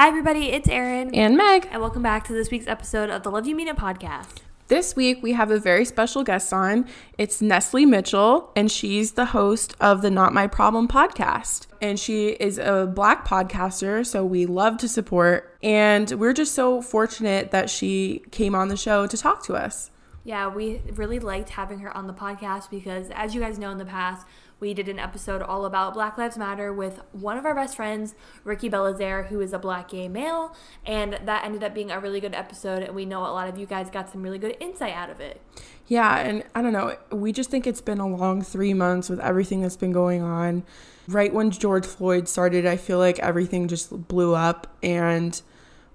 Hi, everybody. It's Erin. And Meg. And welcome back to this week's episode of the Love You Mean It podcast. This week, we have a very special guest on. It's Nestle Mitchell, and she's the host of the Not My Problem podcast. And she is a black podcaster, so we love to support. And we're just so fortunate that she came on the show to talk to us. Yeah, we really liked having her on the podcast because, as you guys know in the past, we did an episode all about Black Lives Matter with one of our best friends, Ricky Belazaire, who is a black gay male. And that ended up being a really good episode. And we know a lot of you guys got some really good insight out of it. Yeah. And I don't know, we just think it's been a long three months with everything that's been going on. Right when George Floyd started, I feel like everything just blew up. And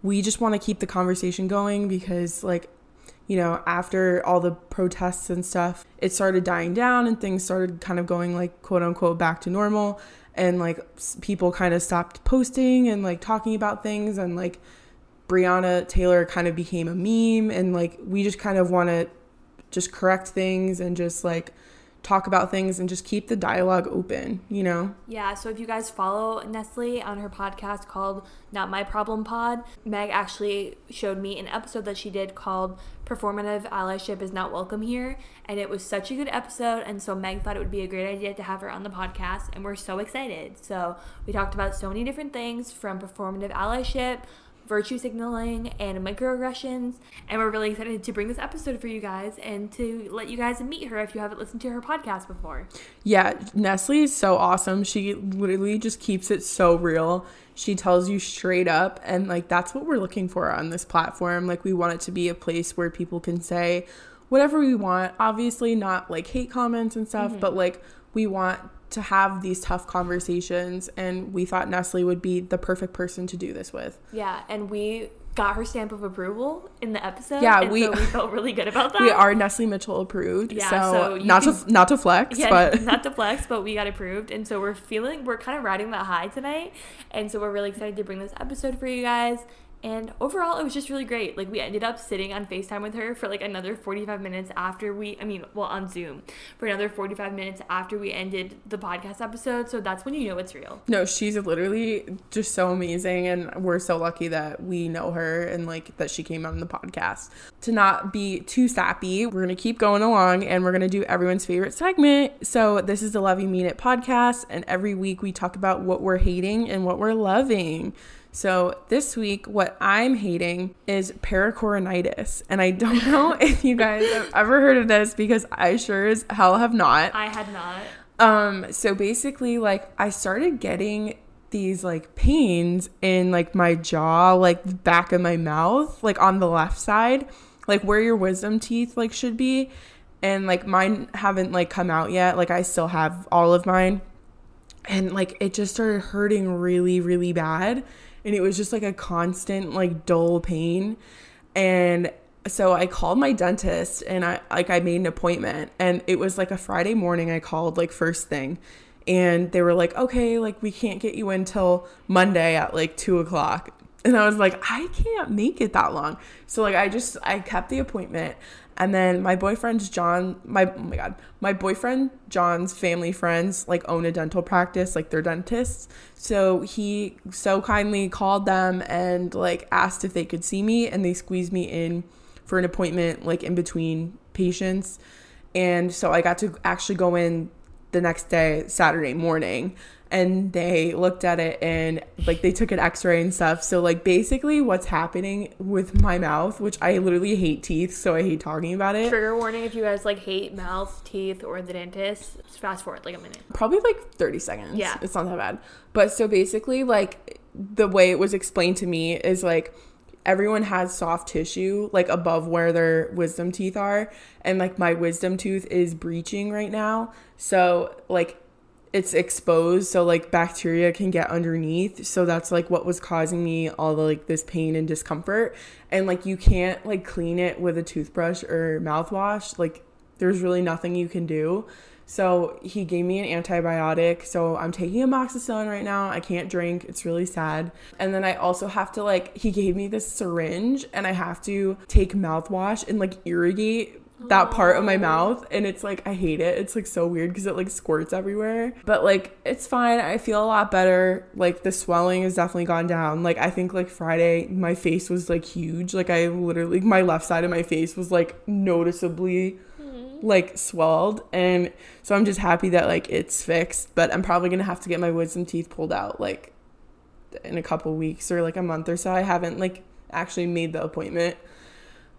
we just want to keep the conversation going because, like, you know, after all the protests and stuff, it started dying down and things started kind of going like quote unquote back to normal. And like people kind of stopped posting and like talking about things. And like Breonna Taylor kind of became a meme. And like we just kind of want to just correct things and just like talk about things and just keep the dialogue open, you know? Yeah, so if you guys follow Nestle on her podcast called Not My Problem Pod, Meg actually showed me an episode that she did called Performative Allyship is Not Welcome Here. And it was such a good episode. And so Meg thought it would be a great idea to have her on the podcast. And we're so excited. So we talked about so many different things from performative allyship virtue signaling and microaggressions. And we're really excited to bring this episode for you guys and to let you guys meet her if you haven't listened to her podcast before. Yeah, Nestle is so awesome. She literally just keeps it so real. She tells you straight up. And like, that's what we're looking for on this platform. Like, we want it to be a place where people can say whatever we want. Obviously, not like hate comments and stuff, mm-hmm. but like, we want to have these tough conversations and we thought Nestle would be the perfect person to do this with. Yeah, and we got her stamp of approval in the episode. Yeah, we so we felt really good about that. We are Nestle Mitchell approved. Yeah, so, so not can, to not to flex, yeah, but not to flex, but we got approved, and so we're feeling we're kind of riding that high tonight, and so we're really excited to bring this episode for you guys. And overall, it was just really great. Like, we ended up sitting on FaceTime with her for like another 45 minutes after we, I mean, well, on Zoom for another 45 minutes after we ended the podcast episode. So that's when you know it's real. No, she's literally just so amazing. And we're so lucky that we know her and like that she came on the podcast. To not be too sappy, we're going to keep going along and we're going to do everyone's favorite segment. So this is the Love You Mean It podcast. And every week we talk about what we're hating and what we're loving. So this week, what I'm hating is pericoronitis. And I don't know if you guys have ever heard of this because I sure as hell have not. I had not. Um, so basically, like, I started getting these like pains in like my jaw, like the back of my mouth, like on the left side, like where your wisdom teeth like should be. And like mine haven't like come out yet. Like I still have all of mine. And like it just started hurting really, really bad and it was just like a constant like dull pain. And so I called my dentist and I like I made an appointment and it was like a Friday morning I called like first thing. And they were like okay like we can't get you until Monday at like two o'clock. And I was like I can't make it that long. So like I just I kept the appointment and then my boyfriend's John, my oh my god, my boyfriend John's family friends like own a dental practice, like they're dentists. So he so kindly called them and like asked if they could see me and they squeezed me in for an appointment like in between patients. And so I got to actually go in the next day, Saturday morning and they looked at it and like they took an x-ray and stuff. So like basically what's happening with my mouth which i literally hate teeth so i hate talking about it. Trigger warning if you guys like hate mouth teeth or the dentist fast forward like a minute. Probably like 30 seconds. Yeah. It's not that bad. But so basically like the way it was explained to me is like everyone has soft tissue like above where their wisdom teeth are and like my wisdom tooth is breaching right now. So like it's exposed so like bacteria can get underneath. So that's like what was causing me all the like this pain and discomfort. And like you can't like clean it with a toothbrush or mouthwash. Like there's really nothing you can do. So he gave me an antibiotic. So i'm taking amoxicillin right now. I can't drink. It's really sad. And then i also have to like he gave me this syringe and i have to take mouthwash and like irrigate that part of my mouth and it's like I hate it. It's like so weird because it like squirts everywhere. But like it's fine. I feel a lot better. Like the swelling has definitely gone down. Like I think like Friday my face was like huge. Like I literally my left side of my face was like noticeably mm-hmm. like swelled and so I'm just happy that like it's fixed, but I'm probably going to have to get my wisdom teeth pulled out like in a couple weeks or like a month or so. I haven't like actually made the appointment.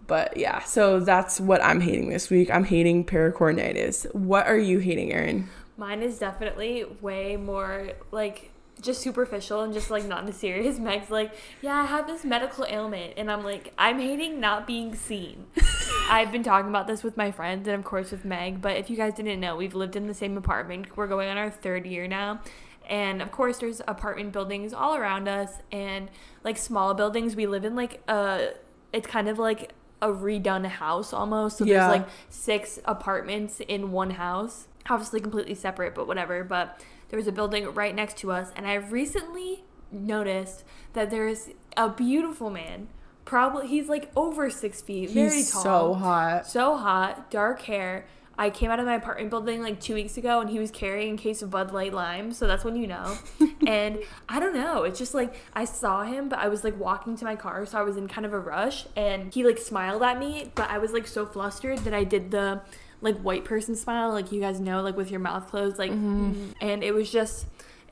But yeah, so that's what I'm hating this week. I'm hating pericoronitis. What are you hating, Erin? Mine is definitely way more like just superficial and just like not as serious. Meg's like, yeah, I have this medical ailment, and I'm like, I'm hating not being seen. I've been talking about this with my friends and of course with Meg. But if you guys didn't know, we've lived in the same apartment. We're going on our third year now. And of course, there's apartment buildings all around us, and like small buildings. We live in like a, it's kind of like a redone house almost. So Yeah. there's like six apartments in one house, obviously completely separate, but whatever. But there was a building right next to us, and I recently noticed that there's a beautiful man. Probably he's like over six feet, very He's tall, so hot. so hot, dark hair. I came out of my apartment building like two weeks ago, and he was carrying a case of Bud Light Lime, so that's when you know. and I don't know, it's just like I saw him, but I was like walking to my car, so I was in kind of a rush, and he like smiled at me, but I was like so flustered that I did the like white person smile, like you guys know, like with your mouth closed, like, mm, and it was just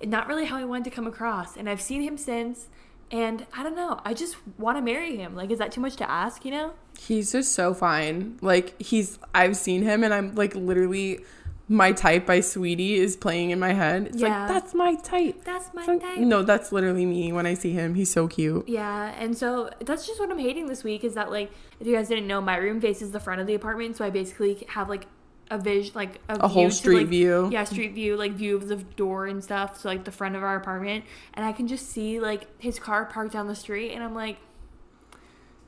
not really how I wanted to come across. And I've seen him since, and I don't know, I just want to marry him. Like, is that too much to ask? You know? He's just so fine. Like he's I've seen him and I'm like literally my type by Saweetie is playing in my head. It's Yeah. like that's my type. That's my like, type. No, that's literally me when I see him. He's so cute. Yeah, and so that's just what I'm hating this week is that like if you guys didn't know, my room faces the front of the apartment, so I basically have like a vision, like a, A whole view to, street like- view. Yeah, street view, like view of the door and stuff. So like the front of our apartment, and I can just see like his car parked down the street, and I'm like,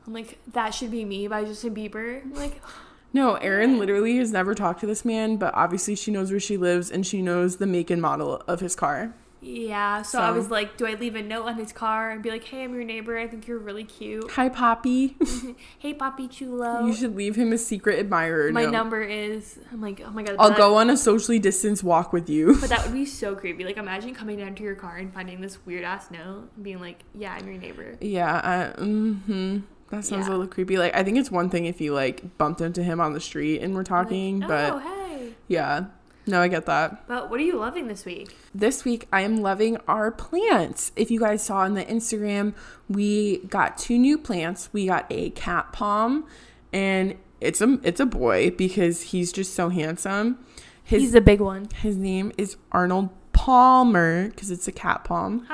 I'm like that should be me by Justin Bieber. I'm like, No, Erin literally has never talked to this man, but obviously she knows where she lives and she knows the make and model of his car. Yeah. So, I was like, do I leave a note on his car and be like, hey, I'm your neighbor. I think you're really cute. Hi, Papi. hey, Papi Chulo. You should leave him a secret admirer. My note. number is. I'm like, oh my god. I'll but- go on a socially distanced walk with you. But that would be so creepy. Like, imagine coming down to your car and finding this weird ass note and being like, yeah, I'm your neighbor. Yeah, I, mm-hmm. That sounds a little creepy. Like, I think it's one thing if you like bumped into him on the street and we're talking, Like, but oh, hey. yeah, no, I get that. But what are you loving this week? This week, I am loving our plants. If you guys saw on the Instagram, we got two new plants. We got a cat palm, and it's a it's a boy because he's just so handsome. His He's a big one. his name is Arnold Palmer because it's a cat palm.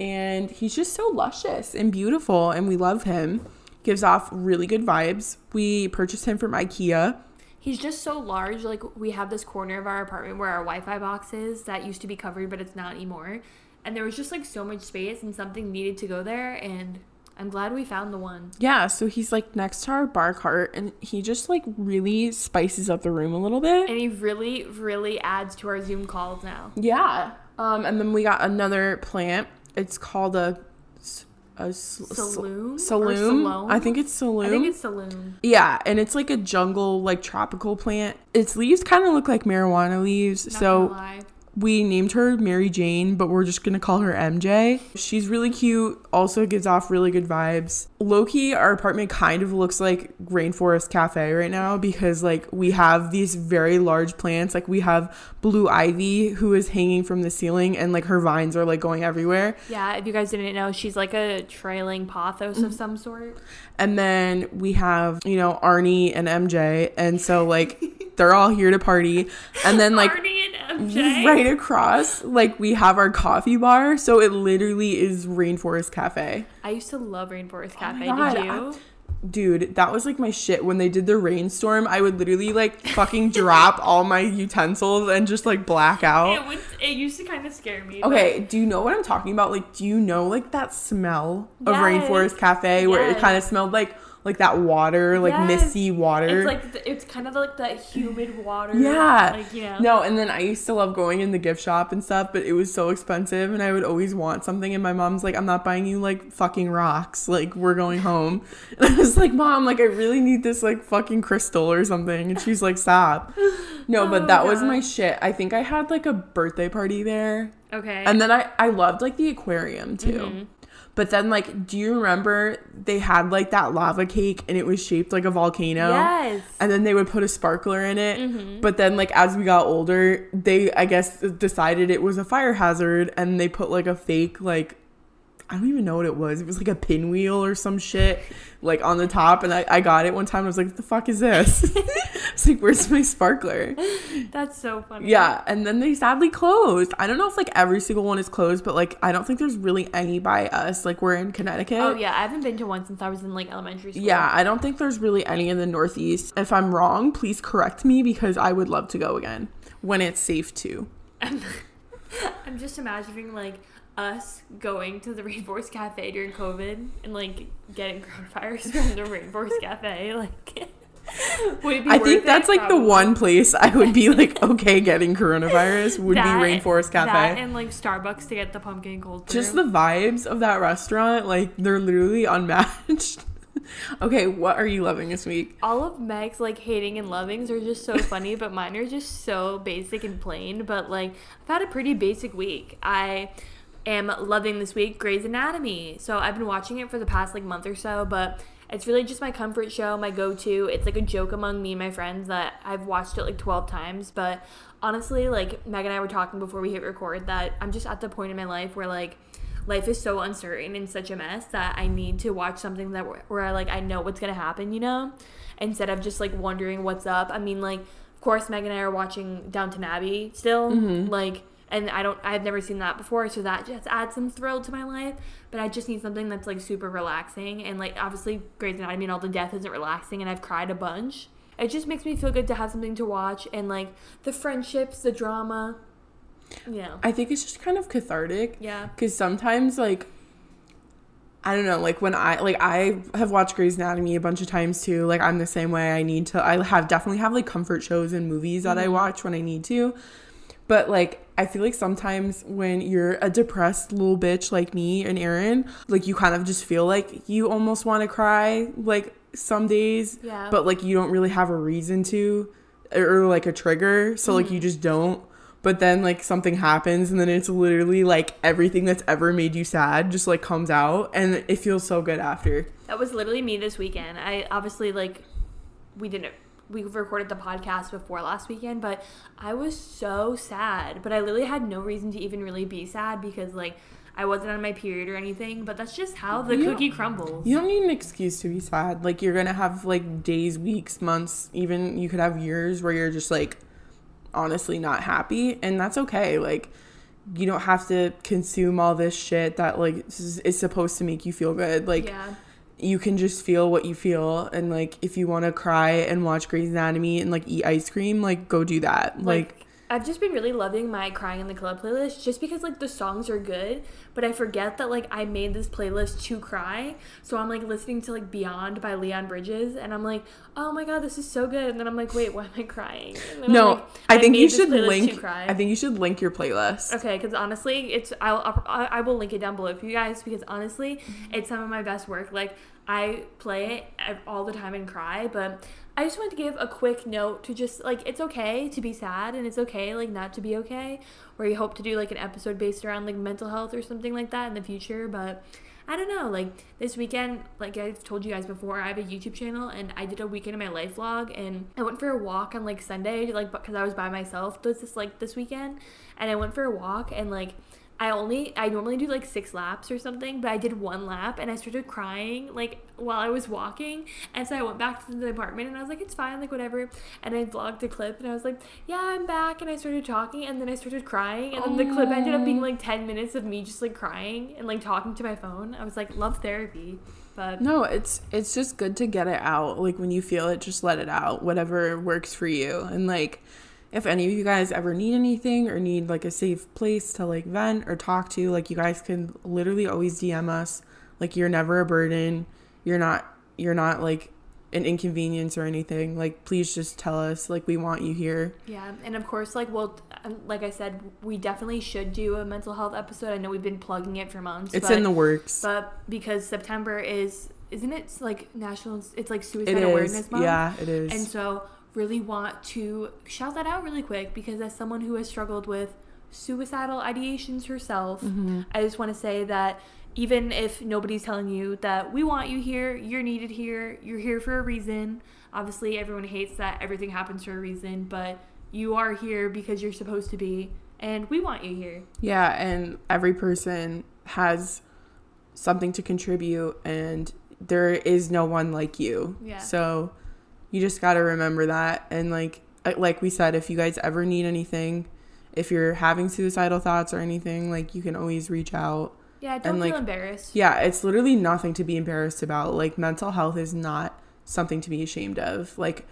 And he's just so luscious and beautiful and we love him gives off really good vibes we purchased him from ikea He's just so large. Like, we have this corner of our apartment where our Wi Fi box is that used to be covered, but it's not anymore. And there was just like so much space and something needed to go there. And I'm glad we found the one. yeah so he's like next to our bar cart and he just like really spices up the room a little bit And he really, really adds to our Zoom calls now. yeah um and then we got another plant it's called a a Saloon? Saloon i think it's saloon I think it's Saloon. yeah and it's like a jungle like tropical plant its leaves kind of look like marijuana leaves Not so. We named her Mary Jane, but we're just gonna call her MJ. She's really cute, also gives off really good vibes. Lowkey, our apartment kind of looks like Rainforest Cafe right now because like we have these very large plants. Like we have blue ivy who is hanging from the ceiling and like her vines are like going everywhere. Yeah, if you guys didn't know, she's like a trailing pothos Mm-hmm. of some sort. And then we have, you know, Arnie and MJ. And so like they're all here to party. And then like Arnie and MJ. right across like we have our coffee bar so it literally is rainforest cafe I used to love Rainforest Oh Cafe. God, Did you? I- dude that was like my shit when they did the rainstorm i would literally like fucking drop all my utensils and just like black out it, was, it used to kind of scare me. but- okay do you know what i'm talking about like do you know like that smell of Yes. rainforest cafe where it kind of smelled like like that water, like Yes. misty water. It's like the, it's kind of like that humid water. Yeah. Like you know. No, and then I used to love going in the gift shop and stuff, but it was so expensive, and I would always want something. And my mom's like, "I'm not buying you like fucking rocks. Like we're going home." And I was like, "Mom, like I really need this like fucking crystal or something." And she's like, "Stop." No, Oh, but that was my shit. I think I had like a birthday party there, Okay. and then I I loved like the aquarium too. Mhm. But then like, do you remember they had like that lava cake and it was shaped like a volcano? Yes. and then they would put a sparkler in it. Mhm. But then, like as we got older, they I guess decided it was a fire hazard, and they put like a fake like I don't even know what it was. It was like a pinwheel or some shit like on the top, and I, I got it one time. I was like, "What the fuck is this?" it's like, "Where's my sparkler?" That's so funny. Yeah, and then they sadly closed. I don't know if like every single one is closed, but like I don't think there's really any by us. Like we're in Connecticut. Oh yeah, I haven't been to one since I was in like elementary school. Yeah, I don't think there's really any in the Northeast. If I'm wrong, please correct me because I would love to go again when it's safe to. I'm just imagining like us going to the Rainforest Cafe during COVID and like getting coronavirus from the Rainforest Cafe. Like, would it be I think it? that's like the one place I would be like okay getting coronavirus would That- be Rainforest Cafe. and like Starbucks to get the pumpkin cold brew. Just the vibes of that restaurant, like they're literally unmatched. okay, what are you loving this week? all of Meg's like hating and lovings are just so funny, but mine are just so basic and plain. But like, I've had a pretty basic week. I am loving this week Grey's Anatomy. So I've been watching it for the past like month or so, but it's really just my comfort show, my go to. It's like a joke among me and my friends that I've watched it like 12 times. But honestly, like, Meg and I were talking before we hit record that I'm just at the point in my life where like, life is so uncertain and such a mess that I need to watch something that where I like I know what's gonna happen, you know, instead of just like wondering what's up. I mean, like of course Meg and I are watching Downton Abbey still, mm-hmm. like, and I don't I've never seen that before, so that just adds some thrill to my life. But I just need something that's like super relaxing and like obviously Grey's Anatomy and all the death isn't relaxing, and I've cried a bunch. It just makes me feel good to have something to watch and like the friendships, the drama. Yeah. I think it's just kind of cathartic. Yeah. Because sometimes, like, I don't know, like when I like I have watched Grey's Anatomy a bunch of times too. Like I'm the same way. I need to. I have definitely have like comfort shows and movies that I mm-hmm. watch when I need to. But like I feel like sometimes when you're a depressed little bitch like me and Erin, like you kind of just feel like you almost want to cry like some days. Yeah. But like you don't really have a reason to or, or, like a trigger, so like you mm-hmm. just don't. But then like something happens and then it's literally like everything that's ever made you sad just like comes out and it feels so good after. That was literally me this weekend. I obviously like we didn't we recorded the podcast before last weekend, but I was so sad. But I literally had no reason to even really be sad because like I wasn't on my period or anything. But that's just how the You cookie crumbles. You don't need an excuse to be sad. Like you're gonna have like days, weeks, months, even you could have years where you're just like honestly not happy, and that's okay. Like you don't have to consume all this shit that like is, is supposed to make you feel good. Like yeah. You can just feel what you feel, and like if you want to cry and watch Grey's Anatomy and like eat ice cream, like go do that. Like, Like, I've just been really loving my crying in the club playlist just because like the songs are good, but I forget that like I made this playlist to cry. So I'm like listening to like Beyond by Leon Bridges and I'm like, "Oh my god, this is so good." And then I'm like, "Wait, why am I crying?" And then I'm no, like, I think you should link. cry. I think you should link your playlist. Okay, because honestly, it's I'll, I'll I will link it down below for you guys because honestly, Mm-hmm. it's some of my best work. Like I play it all the time and cry, but I just wanted to give a quick note to just like it's okay to be sad and it's okay like not to be okay. Where you hope to do like an episode based around like mental health or something like that in the future, but. I don't know, like this weekend, like I've told you guys before, I have a YouTube channel and I did a weekend in my life vlog and I went for a walk on like Sunday, like because I was by myself this this like this weekend, and I went for a walk and like I only I normally do like six laps or something, but I did one lap and I started crying like while I was walking, and so I went back to the apartment and I was like, it's fine, like whatever, and I vlogged a clip and I was like, yeah, I'm back, and I started talking and then I started crying, and then the clip ended up being oh. like ten minutes of me just like crying and like talking to my phone. I was like, love therapy, but No, it's it's just good to get it out. Like when you feel it, just let it out. Whatever works for you. And like if any of you guys ever need anything or need like a safe place to like vent or talk to, like you guys can literally always DM us. Like you're never a burden. You're not you're not like an inconvenience or anything. Like, please just tell us. Like, we want you here. Yeah, and of course, like, well, um, like I said, we definitely should do a mental health episode. I know we've been plugging it for months. It's but, in the works. But because September is, isn't it like national? It's like It Suicide is. Awareness Month. Yeah, it is. And so, really want to shout that out really quick because as someone who has struggled with suicidal ideations herself, Mm-hmm. I just want to say that even if nobody's telling you that we want you here, you're needed here, you're here for a reason. Obviously, everyone hates that everything happens for a reason, but you are here because you're supposed to be, and we want you here. Yeah, and every person has something to contribute, and there is no one like you. Yeah. So you just got to remember that. And like like we said, if you guys ever need anything, if you're having suicidal thoughts or anything, like you can always reach out. Yeah, don't And, feel embarrassed. Yeah, it's literally nothing to be embarrassed about. Like mental health is not something to be ashamed of. Like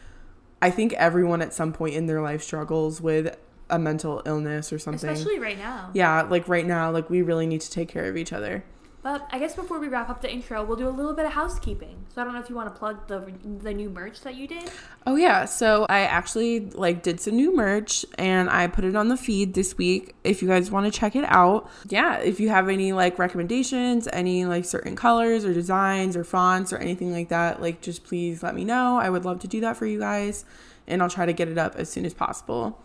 I think everyone at some point in their life struggles with a mental illness or something. Especially right now. yeah, like right now, like we really need to take care of each other. But I guess before we wrap up the intro, we'll do a little bit of housekeeping. So I don't know if you want to plug the the new merch that you did. Oh yeah, so I actually like did some new merch and I put it on the feed this week if you guys want to check it out. Yeah, if you have any like recommendations, any like certain colors or designs or fonts or anything like that, like just please let me know. I would love to do that for you guys and I'll try to get it up as soon as possible.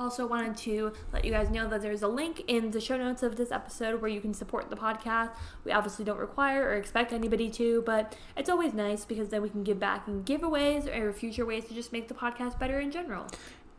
Also, wanted to let you guys know that there's a link in the show notes of this episode where you can support the podcast. We obviously don't require or expect anybody to, but it's always nice because then we can give back and giveaways or future ways to just make the podcast better in general.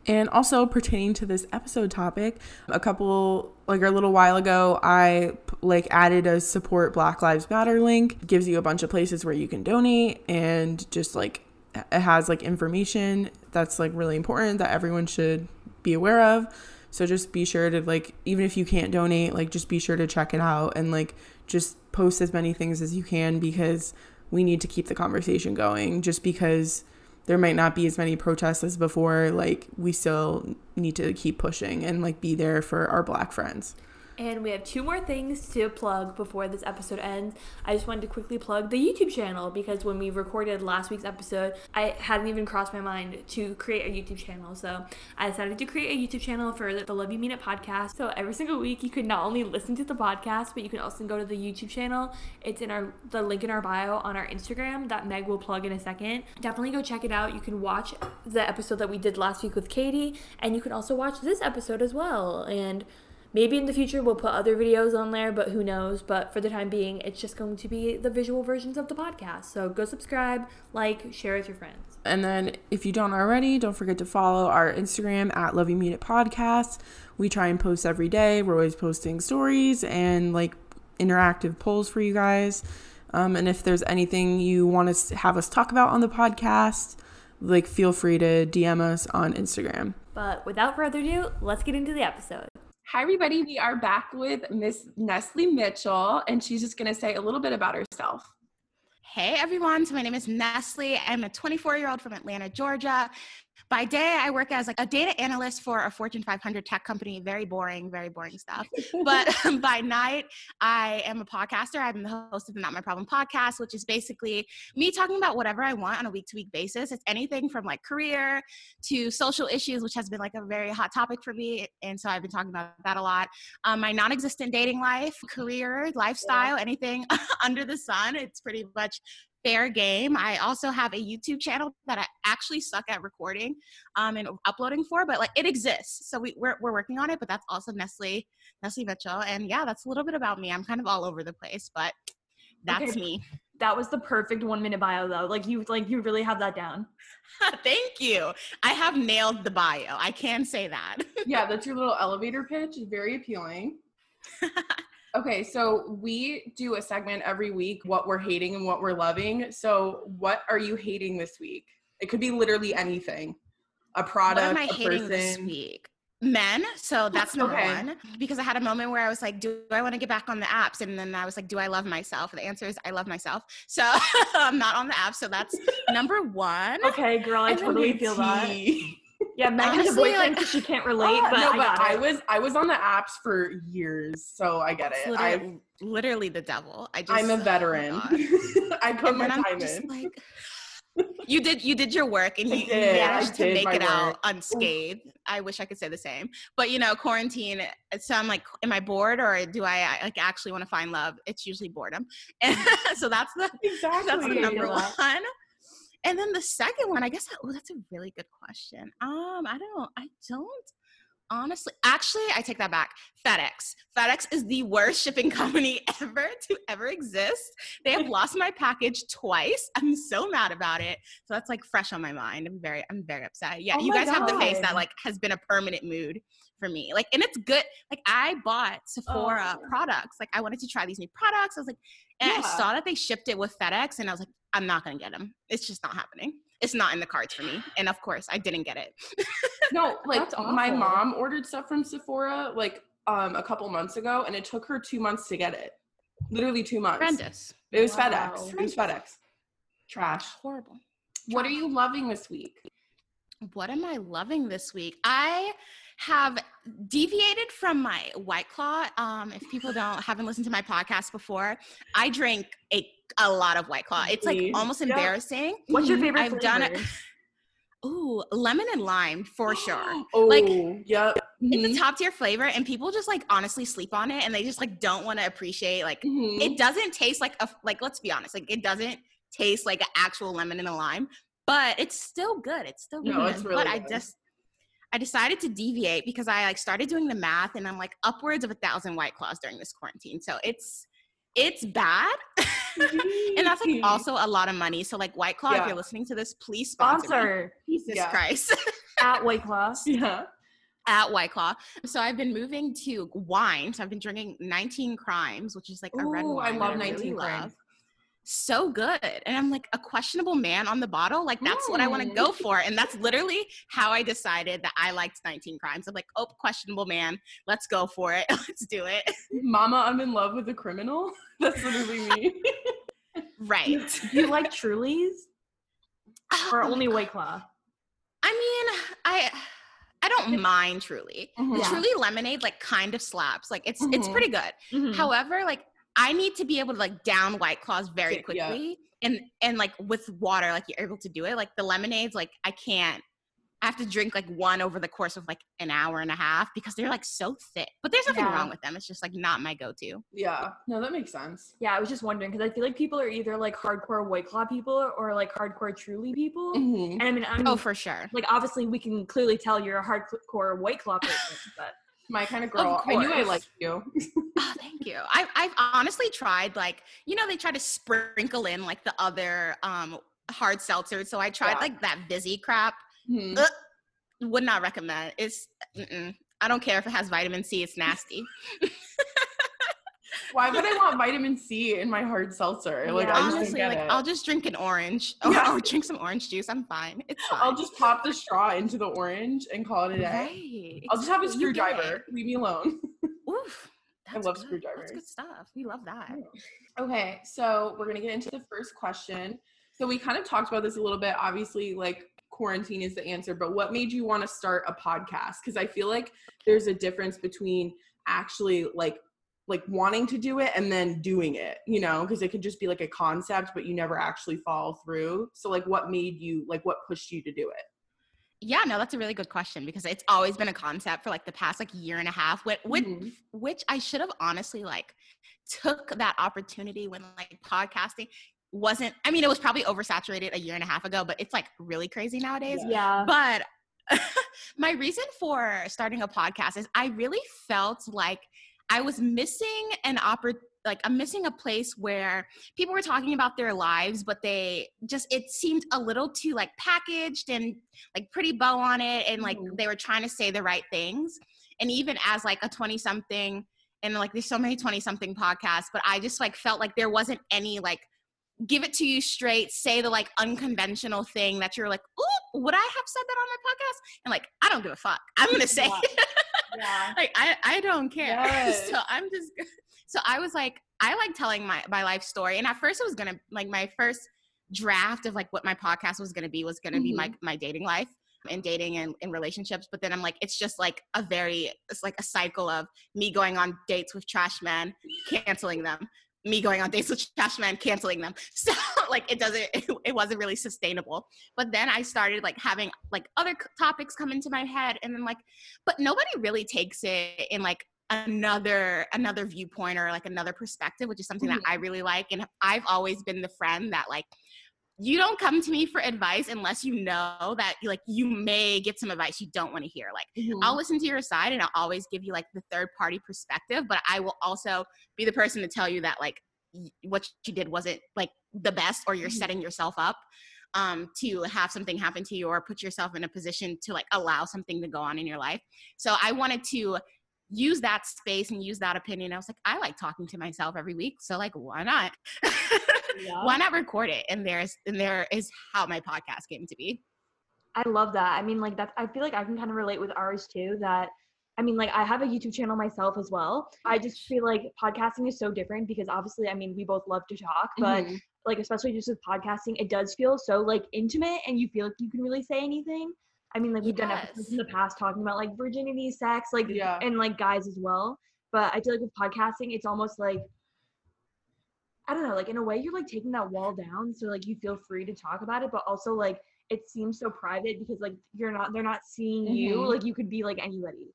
And also pertaining to this episode topic, a couple like a little while ago, I like added a support Black Lives Matter link. It gives you a bunch of places where you can donate and just like it has like information that's like really important that everyone should be aware of. So just be sure to like even if you can't donate, like just be sure to check it out and like just post as many things as you can because we need to keep the conversation going just because there might not be as many protests as before like we still need to keep pushing and like be there for our black friends And we have two more things to plug before this episode ends. I just wanted to quickly plug the YouTube channel because when we recorded last week's episode, I hadn't even crossed my mind to create a YouTube channel. So I decided to create a YouTube channel for the Love You Mean It podcast. So every single week, you can not only listen to the podcast, but you can also go to the YouTube channel. It's in our the link in our bio on our Instagram that Meg will plug in a second. Definitely go check it out. You can watch the episode that we did last week with Katie, and you can also watch this episode as well. And Maybe in the future we'll put other videos on there, but who knows? But for the time being, it's just going to be the visual versions of the podcast. So go subscribe, like, share with your friends. and then if you don't already don't forget to follow our instagram at love you mean it podcast we try and post every day we're always posting stories and like interactive polls for you guys um, and if there's anything you want to have us talk about on the podcast like feel free to dm us on instagram But without further ado, let's get into the episode. Hi, everybody. We are back with Miss Nestle Mitchell, and she's just going to say a little bit about herself. Hey everyone, so my name is Nestle. I'm a 24 year old from Atlanta, Georgia. By day, I work as like a data analyst for a Fortune 500 tech company. Very boring, very boring stuff. But by night, I am a podcaster. I'm the host of the Not My Problem podcast, which is basically me talking about whatever I want on a week to week basis. It's anything from like career to social issues, which has been like a very hot topic for me. And so I've been talking about that a lot. Um, my non existent dating life, career, lifestyle, anything under the sun. It's pretty much fair game. I also have a YouTube channel that I actually suck at recording um, and uploading for, but like it exists. So we, we're, we're working on it, but that's also Nestle, Nestle Mitchell. And yeah, that's a little bit about me. I'm kind of all over the place, but that's Okay. me. That was the perfect one minute bio though. Like you like you really have that down. Thank you. I have nailed the bio. I can say that. yeah, that's your little elevator pitch. Very appealing. okay, so we do a segment every week what we're hating and what we're loving. So, what are you hating this week? It could be literally anything. A product, what am I a hating person. this week? Men. So that's number Okay. one. Because I had a moment where I was like, do I want to get back on the apps? And then I was like, do I love myself? The answer is I love myself. So I'm not on the app. So that's number one. Okay, girl, I And totally your feel that. Tea. Yeah, Meg has a Honestly, boyfriend like- because she can't relate, Ah, but no, I but I was I was on the apps for years, so I get It's it. literally, I literally the devil. I just I'm a oh veteran. God. I put and my then I'm time just in. like you did you did your work and you, you did, managed to make my it out work. unscathed i wish i could say the same but you know quarantine so i'm like am i bored or do i I, like actually want to find love it's usually boredom and so that's the exactly. that's the number feel one and then the second one i guess oh that's a really good question. Um i don't i don't honestly actually i take that back. Fedex. Fedex is the worst shipping company ever to ever exist. They have lost my package twice. I'm so mad about it. So that's like fresh on my mind. I'm very i'm very upset. Yeah Oh you guys have the face that like has been a permanent mood for me. Like and it's good. Like i bought sephora Oh. products. Like i wanted to try these new products. I was like and Yeah. i saw that they shipped it with fedex and i was like i'm not gonna get them it's just not happening it's not in the cards for me and of course i didn't get it No, like my mom ordered stuff from Sephora like um a couple months ago, and it took her two months to get it. Literally two months. horrendous It was Wow. FedEx. It was FedEx. Trash. horrible What are you loving this week? what am I loving this week? I have deviated from my White Claw. Um, if people don't haven't listened to my podcast before, I drink a a lot of White Claw. It's like almost embarrassing. What's your Mhm. favorite I've done it- Ooh, lemon and lime for sure. Oh, Like, yep. It's a top tier flavor, and people just like honestly sleep on it, and they just like don't want to appreciate like Mhm. it doesn't taste like a like let's be honest like it doesn't taste like an actual lemon and a lime but it's still good it's still good No, it's really but i just i decided to deviate because i like started doing the math and i'm like upwards of a thousand white claws during this quarantine so it's it's bad and that's like also a lot of money so like white claw Yeah. if you're listening to this please sponsor. Sponsor jesus Yeah. christ at White Claw. Yeah. at White Claw. So I've been moving to wine. So I've been drinking 19 Crimes, which is like a red Ooh, I love that 19 really Crimes. love. So good. And I'm like a questionable man on the bottle. Like that's what I want to go for. And that's literally how I decided that I liked 19 Crimes. I'm like, oh, questionable man. Let's go for it. Let's do it. Mama, I'm in love with a criminal. That's literally me. right. Do you like Trulies or Oh my only God. White Claw? I mean, I I don't mind truly. The Mhm. Yeah. truly lemonade like kind of slaps. Like it's it's Mhm. pretty good. Mhm. However, like I need to be able to like down white claws very Yeah, yeah. quickly and and like with water, like you're able to do it. Like the lemonades, like I can't. I have to drink like one over the course of like an hour and a half because they're like so thick. But there's nothing Yeah. wrong with them. It's just like not my go-to. Yeah. No, that makes sense. Yeah, I was just wondering because I feel like people are either like hardcore White Claw people or like hardcore Truly people. Mhm. And I mean, I'm Oh, for sure. like obviously we can clearly tell you're a hardcore White Claw person, but My kind of girl. I knew I liked you. Oh, thank you. I, I've honestly tried like you know they try to sprinkle in like the other um hard seltzers. So I tried Yeah. like that Vizzy crap. Mhm. Ugh. Would not recommend. It's mm-mm. I don't care if it has vitamin C. It's nasty. Why would I want vitamin C in my hard seltzer? Like Yeah. I just Honestly, like it. I'll just drink an orange or, Yeah. or drink some orange juice. I'm fine. It's fine. I'll just pop the straw into the orange and call it a day. right. I'll just have a exactly. You get screwdriver. Leave me alone. Oof. I love good. screwdrivers. That's good stuff. We love that. Okay, so we're gonna get into the first question. So we kind of talked about this a little bit. Obviously, like quarantine is the answer, but what made you want to start a podcast? Because I feel like there's a difference between actually like like wanting to do it and then doing it, you know, because it could just be like a concept, but you never actually follow through. So like what made you like what pushed you to do it? Yeah, no, that's a really good question because it's always been a concept for like the past like year and a half. Which, which, Mhm. which I should have honestly like took that opportunity when like podcasting wasn't. I mean, it was probably oversaturated a year and a half ago, but it's like really crazy nowadays. yeah. But my reason for starting a podcast is I really felt like I was missing an oppor- like I'm missing a place where people were talking about their lives, but they just it seemed a little too like packaged and like pretty bow on it, and like Mhm. they were trying to say the right things. And even as like a 20 something, and like there's so many 20 something podcasts, but I just like felt like there wasn't any like give it to you straight, say the like unconventional thing that you're like, ooh, would I have said that on my podcast? And like, I don't give a fuck. I'm gonna say Yeah. yeah. like I, I don't care. Yes. so I'm just so I was like, I like telling my my life story. And at first it was gonna like my first draft of like what my podcast was gonna be was gonna be mm-hmm. my my dating life. and dating and in relationships but then i'm like it's just like a very it's like a cycle of me going on dates with trash men canceling them me going on dates with trash men canceling them so like it doesn't it, it wasn't really sustainable but then i started like having like other topics come into my head and then like but nobody really takes it in like another another viewpoint or like another perspective which is something mm-hmm. that i really like and i've always been the friend that like you don't come to me for advice unless you know that like you may get some advice you don't want to hear like mm-hmm. i'll listen to your side and i'll always give you like the third party perspective but i will also be the person to tell you that like what you did wasn't like the best or you're mm-hmm. setting yourself up um, to have something happen to you or put yourself in a position to like allow something to go on in your life so i wanted to use that space and use that opinion. I was like, I like talking to myself every week. So like, why not? yeah. Why not record it? And there's, and there is how my podcast came to be. I love that. I mean, like that's, I feel like I can kind of relate with ours too, that I mean, like I have a YouTube channel myself as well. I just feel like podcasting is so different because obviously, I mean, we both love to talk, but mm-hmm. like especially just with podcasting, it does feel so like intimate and you feel like you can really say anything. I mean, like we've yes. done episodes in the past talking about like virginity, sex, like yeah. and like guys as well. But I feel like with podcasting, it's almost like I don't know, like in a way you're like taking that wall down, so like you feel free to talk about it, but also like it seems so private because like you're not they're not seeing mm-hmm. you, like you could be like anybody.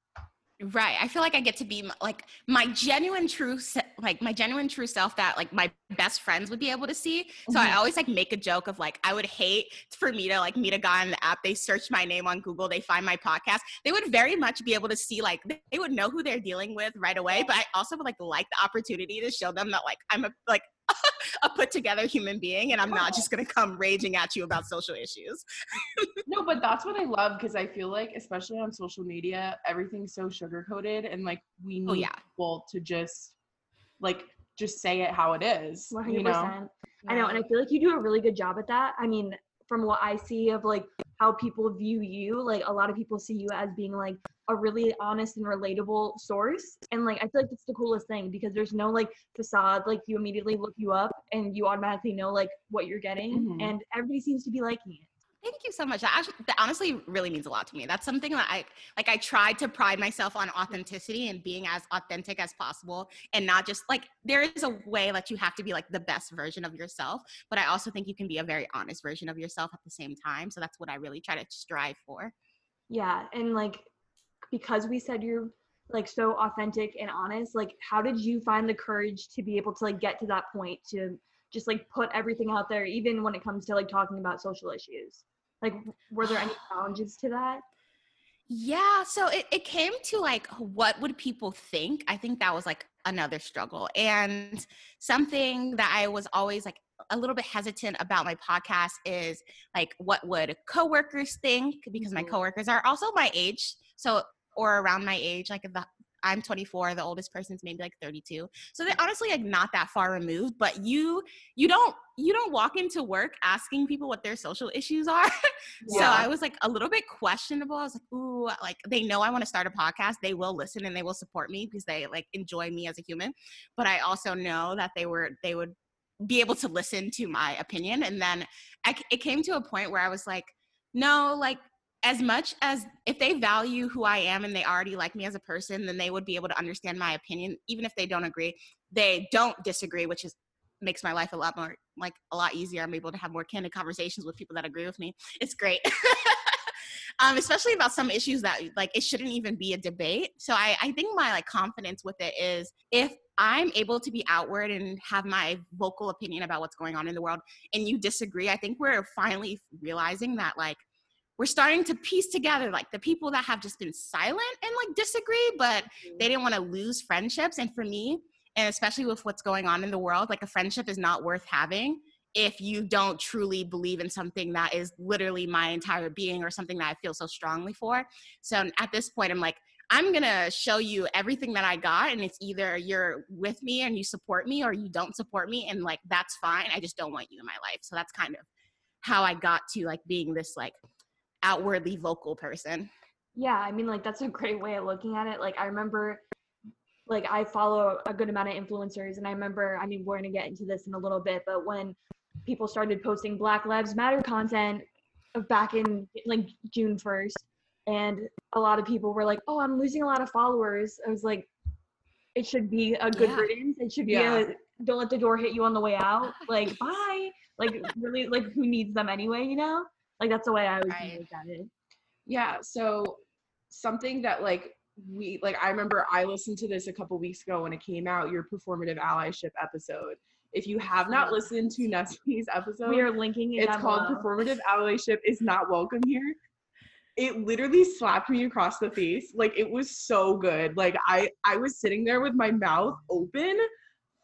Right. I feel like I get to be like my genuine true like my genuine true self that like my best friends would be able to see. So mm-hmm. I always like make a joke of like I would hate for me to like meet a guy on the app. They search my name on Google, they find my podcast. They would very much be able to see like they would know who they're dealing with right away. But I also would like like the opportunity to show them that like I'm a like a put together human being and I'm not just going to come raging at you about social issues. no, but that's what I love because I feel like, especially on social media, everything's so sugar coated and like we oh, need oh, yeah. people to just like just say it how it is. 100%. You know? I know. And I feel like you do a really good job at that. I mean, from what I see of like how people view you, like a lot of people see you as being like a really honest and relatable source. And like I feel like that's the coolest thing because there's no like facade. Like you immediately look you up and you automatically know like what you're getting, mm-hmm. and everybody seems to be liking it. Thank you so much. That, actually, that honestly really means a lot to me. That's something that I like. I try to pride myself on authenticity and being as authentic as possible, and not just like there is a way that you have to be like the best version of yourself, but I also think you can be a very honest version of yourself at the same time. So that's what I really try to strive for. Yeah, and like because we said you're like so authentic and honest, like how did you find the courage to be able to like get to that point to just like put everything out there, even when it comes to like talking about social issues? Like, were there any challenges to that? Yeah, so it, it came to like, what would people think? I think that was like another struggle. And something that I was always like a little bit hesitant about my podcast is like, what would coworkers think? Because my mm-hmm. coworkers are also my age. So, or around my age, like the I'm 24, the oldest person's maybe like 32. So they're honestly like not that far removed, but you you don't you don't walk into work asking people what their social issues are. Yeah. so I was like a little bit questionable. I was like, ooh, like they know I want to start a podcast. They will listen and they will support me because they like enjoy me as a human. But I also know that they were they would be able to listen to my opinion. And then I, it came to a point where I was like, no, like as much as if they value who I am and they already like me as a person, then they would be able to understand my opinion, even if they don't agree. They don't disagree, which is makes my life a lot more like a lot easier. I'm able to have more candid conversations with people that agree with me. It's great. um, especially about some issues that like it shouldn't even be a debate. So I, I think my like confidence with it is if I'm able to be outward and have my vocal opinion about what's going on in the world and you disagree, I think we're finally realizing that like we're starting to piece together like the people that have just been silent and like disagree, but mm-hmm. they didn't want to lose friendships. And for me, and especially with what's going on in the world, like a friendship is not worth having if you don't truly believe in something that is literally my entire being or something that I feel so strongly for. So at this point, I'm like, I'm gonna show you everything that I got, and it's either you're with me and you support me, or you don't support me, and like that's fine. I just don't want you in my life. So that's kind of how I got to like being this like outwardly vocal person. Yeah, I mean, like that's a great way of looking at it. Like I remember, like I follow a good amount of influencers, and I remember, I mean, we're gonna get into this in a little bit, but when people started posting Black Lives Matter content back in like June 1st and a lot of people were like, "Oh, I'm losing a lot of followers." I was like, "It should be a good Yeah. riddance. It should be Yeah. a don't let the door hit you on the way out. Like, bye. Like, really, like who needs them anyway? You know? Like that's the way I was Right. look at it. Yeah, so something that like we like I remember I listened to this a couple weeks ago when it came out, your performative allyship episode. If you have not listened to Nestle's episode, We are linking it. it's called performative allyship is not welcome here. It literally slapped me across the face. Like it was so good. Like I I was sitting there with my mouth open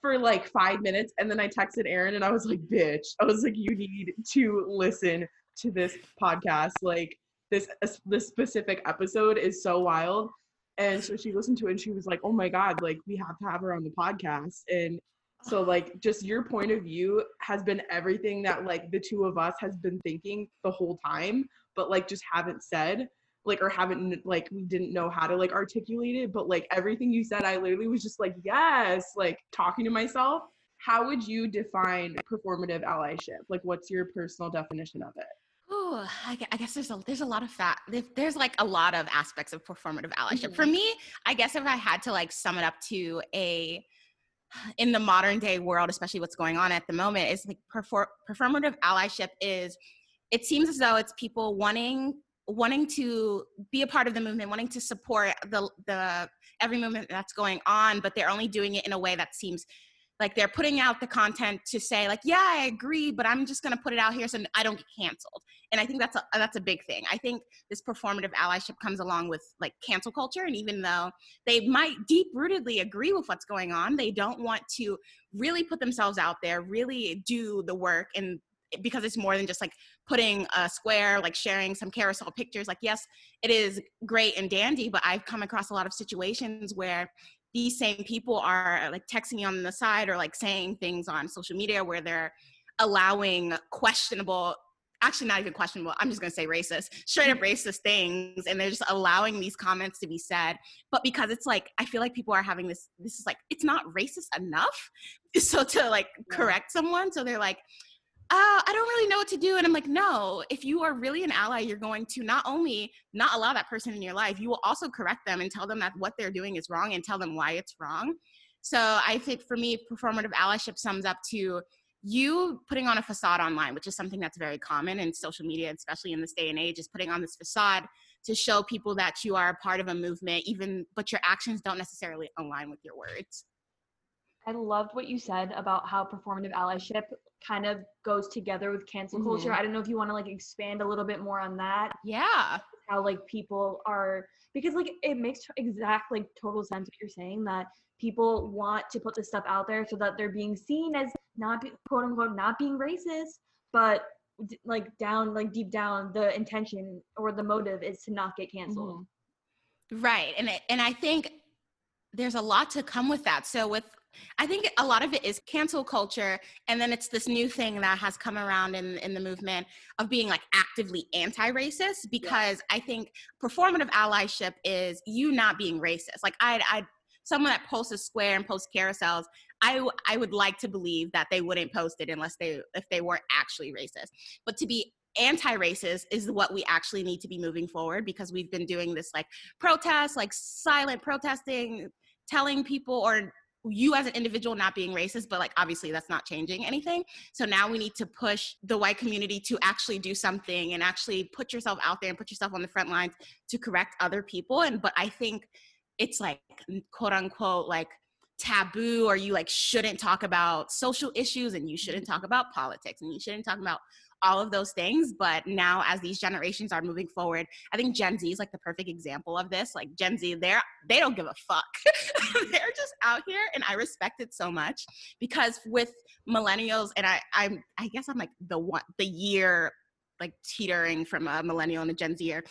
for like 5 minutes and then I texted Erin and I was like, "Bitch." I was like, "You need to listen to this podcast. Like this this specific episode is so wild." And so she listened to it and she was like, "Oh my god, like we have to have her on the podcast." And so like just your point of view has been everything that like the two of us has been thinking the whole time, but like just haven't said like or haven't like we didn't know how to like articulate it, but like everything you said I literally was just like yes, like talking to myself. How would you define performative allyship? Like what's your personal definition of it? Oh, I, I guess there's a there's a lot of fat. There's like a lot of aspects of performative allyship. For mm-hmm. me, I guess if I had to like sum it up to a in the modern day world, especially what's going on at the moment, is like perfor- performative allyship is. It seems as though it's people wanting wanting to be a part of the movement, wanting to support the the every movement that's going on, but they're only doing it in a way that seems like they're putting out the content to say like yeah i agree but i'm just going to put it out here so i don't get canceled. And i think that's a that's a big thing. I think this performative allyship comes along with like cancel culture and even though they might deep rootedly agree with what's going on they don't want to really put themselves out there really do the work and because it's more than just like putting a square like sharing some carousel pictures like yes it is great and dandy but i've come across a lot of situations where these same people are uh, like texting you on the side or like saying things on social media where they're allowing questionable actually not even questionable i'm just going to say racist straight up racist things and they're just allowing these comments to be said. But because it's like i feel like people are having this this is like it's not racist enough so to like correct someone so they're like uh, I don't really know what to do. And I'm like, no, if you are really an ally, you're going to not only not allow that person in your life, you will also correct them and tell them that what they're doing is wrong and tell them why it's wrong. So I think for me, performative allyship sums up to you putting on a facade online, which is something that's very common in social media, especially in this day and age, is putting on this facade to show people that you are a part of a movement, even but your actions don't necessarily align with your words. I loved what you said about how performative allyship kind of goes together with cancel culture. Mhm. I don't know if you want to like expand a little bit more on that. Yeah. How like people are because like it makes exact like total sense what you're saying that people want to put this stuff out there so that they're being seen as not be, quote unquote not being racist, but d- like down like deep down the intention or the motive is to not get canceled. Right. And it, and I think there's a lot to come with that. So with I think a lot of it is cancel culture and then it's this new thing that has come around in in the movement of being like actively anti-racist because I think performative allyship is you not being racist. Like I I someone that posts a square and posts carousels, I I would like to believe that they wouldn't post it unless they if they weren't actually racist. But to be anti-racist is what we actually need to be moving forward because we've been doing this like protest, like silent protesting, telling people or you as an individual not being racist, but like obviously that's not changing anything. So now we need to push the white community to actually do something and actually put yourself out there and put yourself on the front lines to correct other people. And but I think it's like quote unquote like taboo or you like shouldn't talk about social issues and you shouldn't talk about politics and you shouldn't talk about all of those things but now as these generations are moving forward i think gen z is like the perfect example of this. Like gen z they're they don't give a fuck. They're just out here and i respect it so much because with millennials and i i'm i guess i'm like the one the year like teetering from a millennial and a gen zer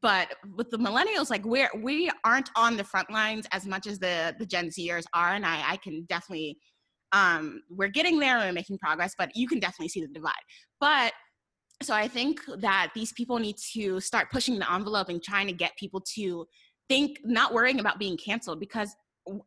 but with the millennials like we're we aren't on the front lines as much as the the gen zers are and i i can definitely um we're getting there and we're making progress but you can definitely see the divide. But so i think that these people need to start pushing the envelope and trying to get people to think not worrying about being canceled because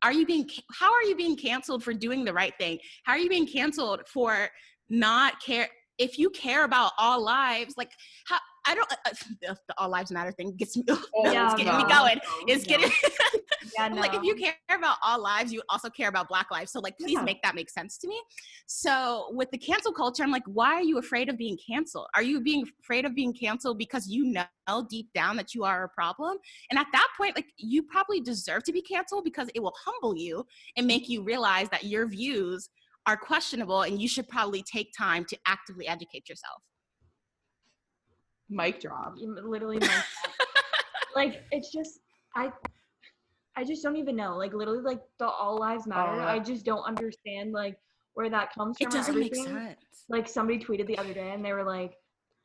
are you being how are you being canceled for doing the right thing? How are you being canceled for not care if you care about all lives like how I don't. Uh, the, the, All Lives Matter thing gets me. Oh, yeah, it's getting no. me going. It's no. getting. yeah, no. like if you care about all lives, you also care about Black lives. So like, please yeah. make that make sense to me. So with the cancel culture, I'm like, why are you afraid of being canceled? Are you being afraid of being canceled because you know deep down that you are a problem? And at that point, like, you probably deserve to be canceled because it will humble you and make you realize that your views are questionable and you should probably take time to actively educate yourself. Mic drop. Literally mic drop. like it's just I I just don't even know. Like literally like the all lives matter. I just don't understand like where that comes from. It doesn't make sense. Like somebody tweeted the other day and they were like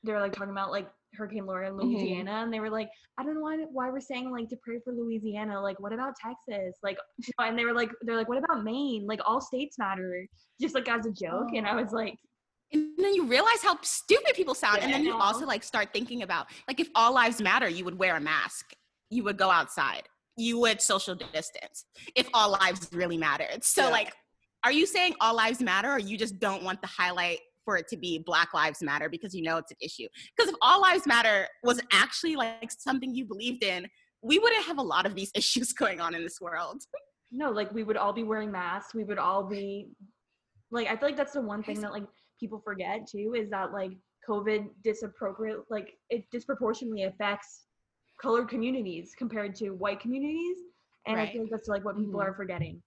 they were like talking about like Hurricane Laura in mm-hmm. Louisiana, mm-hmm. and they were like, I don't know why, why we're saying like to pray for Louisiana. Like, what about Texas? Like, and they were like, they're like, what about Maine? Like, all states matter, just like as a joke. Oh. And I was like, and then you realize how stupid people sound, yeah. and then you also like start thinking about like if all lives matter, you would wear a mask, you would go outside, you would social distance. If all lives really mattered, so yeah. like. Are you saying all lives matter or you just don't want the highlight for it to be Black Lives Matter because you know it's an issue. Because if All Lives Matter was actually like something you believed in, we wouldn't have a lot of these issues going on in this world. No, like we would all be wearing masks. We would all be like I feel like that's the one thing that like people forget too is that like COVID disappropriate like it disproportionately affects colored communities compared to white communities. And right. I think that's like what people mm-hmm. are forgetting.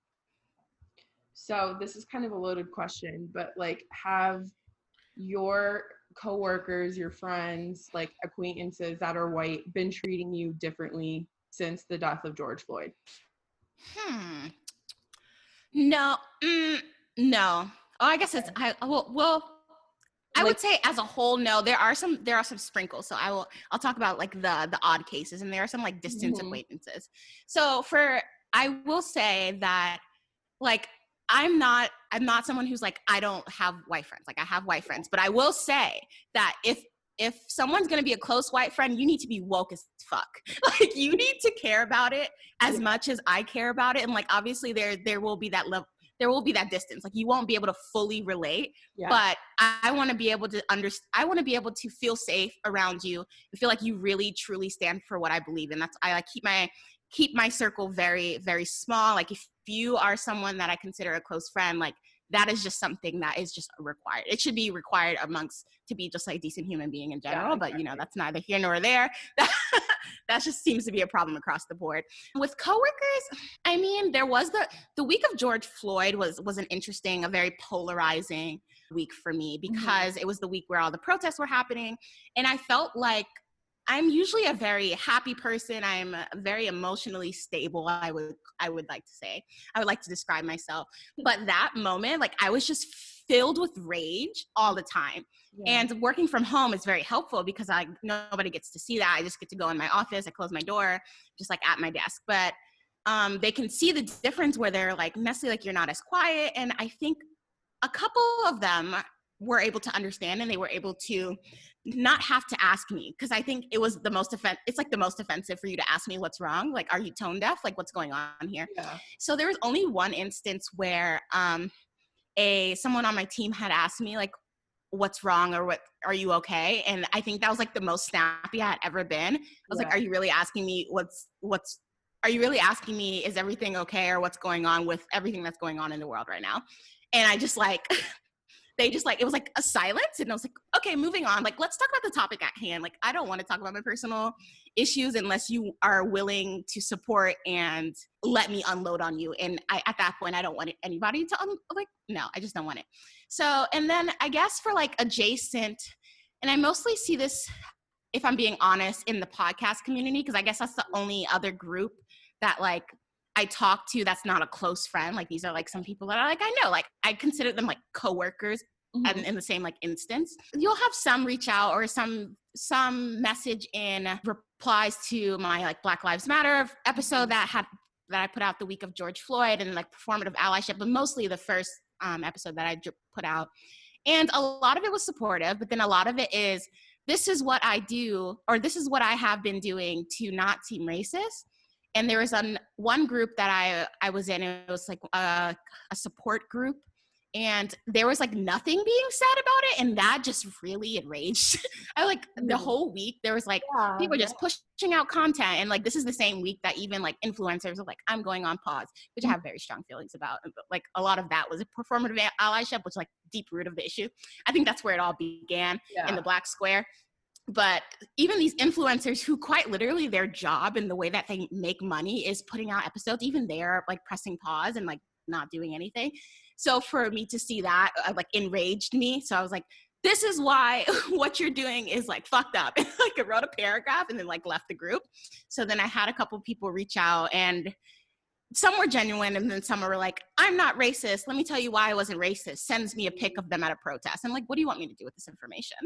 So this is kind of a loaded question, but like have your coworkers, your friends, like acquaintances that are white been treating you differently since the death of George Floyd? Hmm. No. Mm, no. Oh, I guess it's I well well I like, would say as a whole, no. There are some there are some sprinkles. So I will I'll talk about like the the odd cases and there are some like distance mm-hmm. acquaintances. So for I will say that like I'm not I'm not someone who's like I don't have white friends. Like I have white friends, but I will say that if if someone's gonna be a close white friend, you need to be woke as fuck. Like you need to care about it as much as I care about it. And like obviously there there will be that level there will be that distance. Like you won't be able to fully relate, yeah. but I, I want to be able to understand. I want to be able to feel safe around you and feel like you really truly stand for what I believe in. That's I like keep my keep my circle very very small. Like if you are someone that I consider a close friend, like that is just something that is just required. It should be required amongst to be just like decent human being in general, yeah, exactly. but you know, that's neither here nor there. that just seems to be a problem across the board. With coworkers, I mean, there was the the week of George Floyd was was an interesting, a very polarizing week for me mm-hmm. because mm-hmm. it was the week where all the protests were happening and I felt like I'm usually a very happy person. I'm very emotionally stable. I would I would like to say. I would like to describe myself. But that moment, like I was just filled with rage all the time. Yeah. And working from home is very helpful because I nobody gets to see that. I just get to go in my office, I close my door, just like at my desk. But um, they can see the difference where they're like, Nestle, like you're not as quiet. And I think a couple of them were able to understand and they were able to not have to ask me because I think it was the most offensive. It's like the most offensive for you to ask me what's wrong. Like, are you tone deaf? Like, what's going on here? Yeah. So there was only one instance where um, a someone on my team had asked me like, "What's wrong?" or "What are you okay?" And I think that was like the most snappy I had ever been. I was yeah. like, "Are you really asking me what's what's are you really asking me is everything okay or what's going on with everything that's going on in the world right now?" And I just like they just like it was like a silence and i was like okay moving on like let's talk about the topic at hand like i don't want to talk about my personal issues unless you are willing to support and let me unload on you and I, at that point i don't want anybody to un- like no i just don't want it. So and then i guess for like adjacent and i mostly see this if i'm being honest in the podcast community because i guess that's the only other group that like I talk to that's not a close friend. Like these are like some people that are like I know, like I consider them like coworkers mm-hmm. and in the same like instance. You'll have some reach out or some some message in replies to my like Black Lives Matter episode mm-hmm. that had that I put out the week of George Floyd and like performative allyship, but mostly the first um, episode that I put out. And a lot of it was supportive, but then a lot of it is this is what I do or this is what I have been doing to not seem racist and there was an one group that I I was in. It was like a, a support group, and there was like nothing being said about it and that just really enraged i like the Mm. whole week there was like Yeah. people just pushing out content and like this is the same week that even like influencers are like i'm going on pause which i have very strong feelings about but, like a lot of that was a performative allyship which like deep root of the issue i think that's where it all began Yeah. in the black square but even these influencers who quite literally their job and the way that they make money is putting out episodes even they're like pressing pause and like not doing anything. So for me to see that uh, like enraged me. So i was like this is why what you're doing is like fucked up. Like i wrote a paragraph and then like left the group. So then i had a couple people reach out and some were genuine and then some were like i'm not racist. Let me tell you why i wasn't racist. Sends me a pic of them at a protest. I'm like what do you want me to do with this information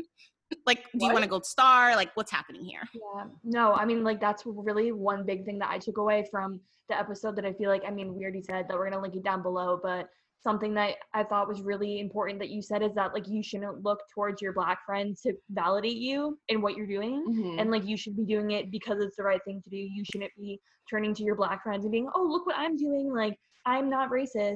like do you What? want a gold star like what's happening here Yeah. No, I mean, like, that's really one big thing that I took away from the episode that I feel like, I mean, we already said that we're going to link it down below, but something that I thought was really important that you said is that, like, you shouldn't look towards your black friends to validate you in what you're doing. Mhm. And, like, you should be doing it because it's the right thing to do. You shouldn't be turning to your black friends and being, oh, look what I'm doing. Like, I'm not racist.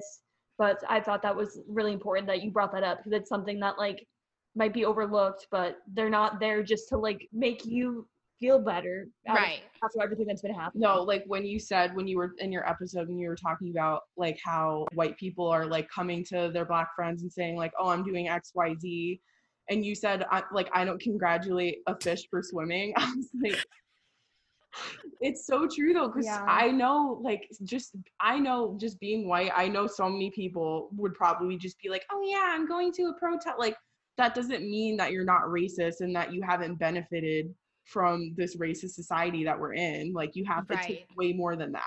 But I thought that was really important that you brought that up because it's something that, like, might be overlooked, but they're not there just to like make you feel better right after everything that's been happening. No, like when you said when you were in your episode and you were talking about like how white people are like coming to their black friends and saying like, "Oh, I'm doing X, Y, Z," and you said I, like I don't congratulate a fish for swimming. I was like, it's so true though, because Yeah. I know like just I know just being white, I know so many people would probably just be like, "Oh yeah, I'm going to a protest." Like that doesn't mean that you're not racist and that you haven't benefited from this racist society that we're in. Like you have to take way more than that.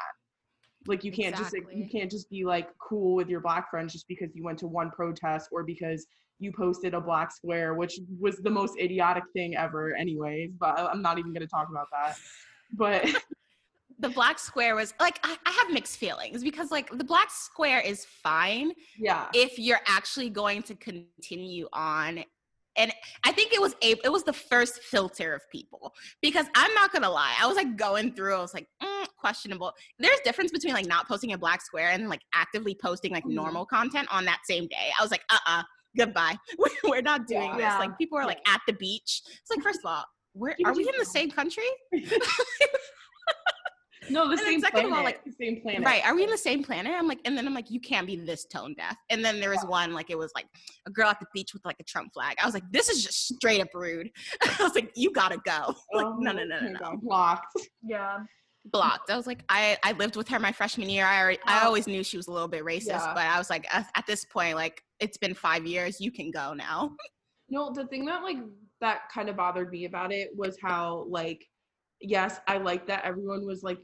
Like you can't just like, you can't just be like cool with your black friends just because you went to one protest or because you posted a black square, which was the most idiotic thing ever, anyways. But uh, I'm not even gonna talk about that. But the black square was like I, I have mixed feelings because like the black square is fine yeah, if you're actually going to continue on. And i think it was a it was the first filter of people because i'm not gonna lie i was like going through i was like mm, questionable. There's difference between like not posting a black square and like actively posting like Mhm. normal content on that same day. I was like uh-uh goodbye. We're not doing Yeah. this. Like people are like at the beach. It's like first of all where are we in the same country no, the And then same second of planet, all, like- the same planet. Right. Are we in the same planet? I'm like, and then I'm like, you can't be this tone deaf. And then there was one, like, it was like a girl at the beach with like a Trump flag. I was like, this is just straight up rude. I was like, you gotta go. Like, Oh, no, no, no, no, no. Blocked. Yeah. Blocked. I was like, I, I lived with her my freshman year. I already, I Oh. always knew she was a little bit racist, Yeah. but I was like, at, at this point, like, it's been five years. You can go now. No, the thing that like that kind of bothered me about it was how like yes, I like that everyone was like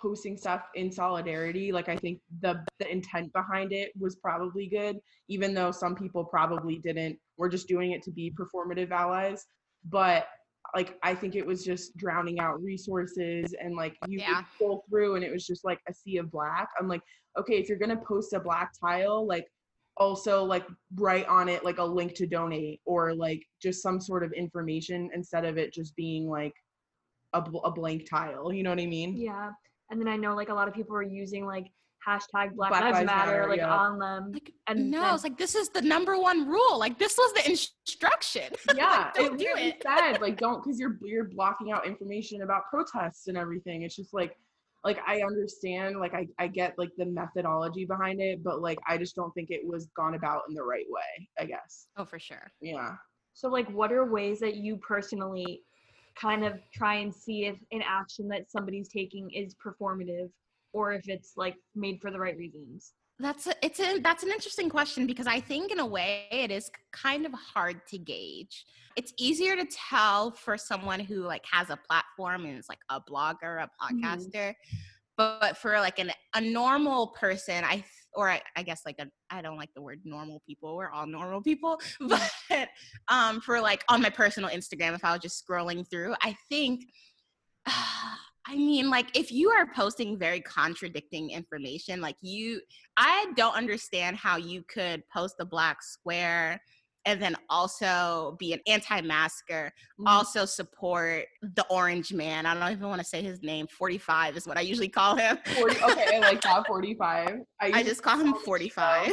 posting stuff in solidarity. Like I think the the intent behind it was probably good, even though some people probably didn't. We're just doing it to be performative allies. But like I think it was just drowning out resources and like you Yeah. would scroll through and it was just like a sea of black. I'm like, okay, if you're gonna post a black tile, like also like write on it like a link to donate or like just some sort of information instead of it just being like a, bl- a blank tile you know what i mean Yeah. And then I know like a lot of people are using like hashtag Black, Black Lives, Lives Matter, Matter, like yeah. on them. Like, and no, then- it's like, this is the number one rule. Like, this was the instruction. yeah don't it do really it. said like don't because you're you're blocking out information about protests and everything it's just like like i understand like i i get like the methodology behind it but like i just don't think it was gone about in the right way i guess oh, for sure. yeah So like what are ways that you personally kind of try and see if an action that somebody's taking is performative or if it's like made for the right reasons? That's a, it's a that's an interesting question because I think in a way it is kind of hard to gauge. It's easier to tell for someone who like has a platform and is like a blogger, a mm-hmm. podcaster, but for like an a normal person, I or I, I guess like a I don't like the word normal people. We're all normal people, but um for like on my personal Instagram, if I was just scrolling through, I think. I mean, like, if you are posting very contradicting information, like you, I don't understand how you could post a black square and then also be an anti-masker, Mhm. also support the orange man. I don't even want to say his name. 45 is what I usually call him. 40, okay i like that 45 I used just call him him 45.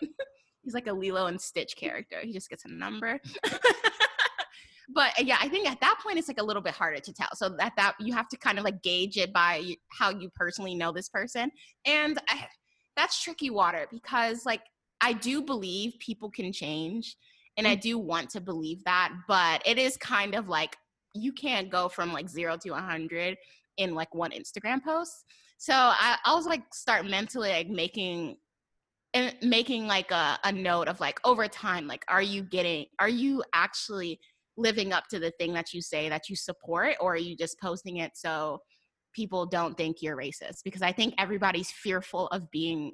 He's He's like a Lilo and Stitch character. He just gets a number. but uh, yeah, I think at that point it's like a little bit harder to tell. So that that you have to kind of like gauge it by how you personally know this person, and I, that's tricky water because like I do believe people can change, and I mm. do want to believe that, but it is kind of like you can't go from like zero to a hundred in like one Instagram post. So I, I was like start mentally like making and making like a, a note of like over time, like are you getting are you actually living up to the thing that you say that you support or are you just posting it so people don't think you're racist because i think everybody's fearful of being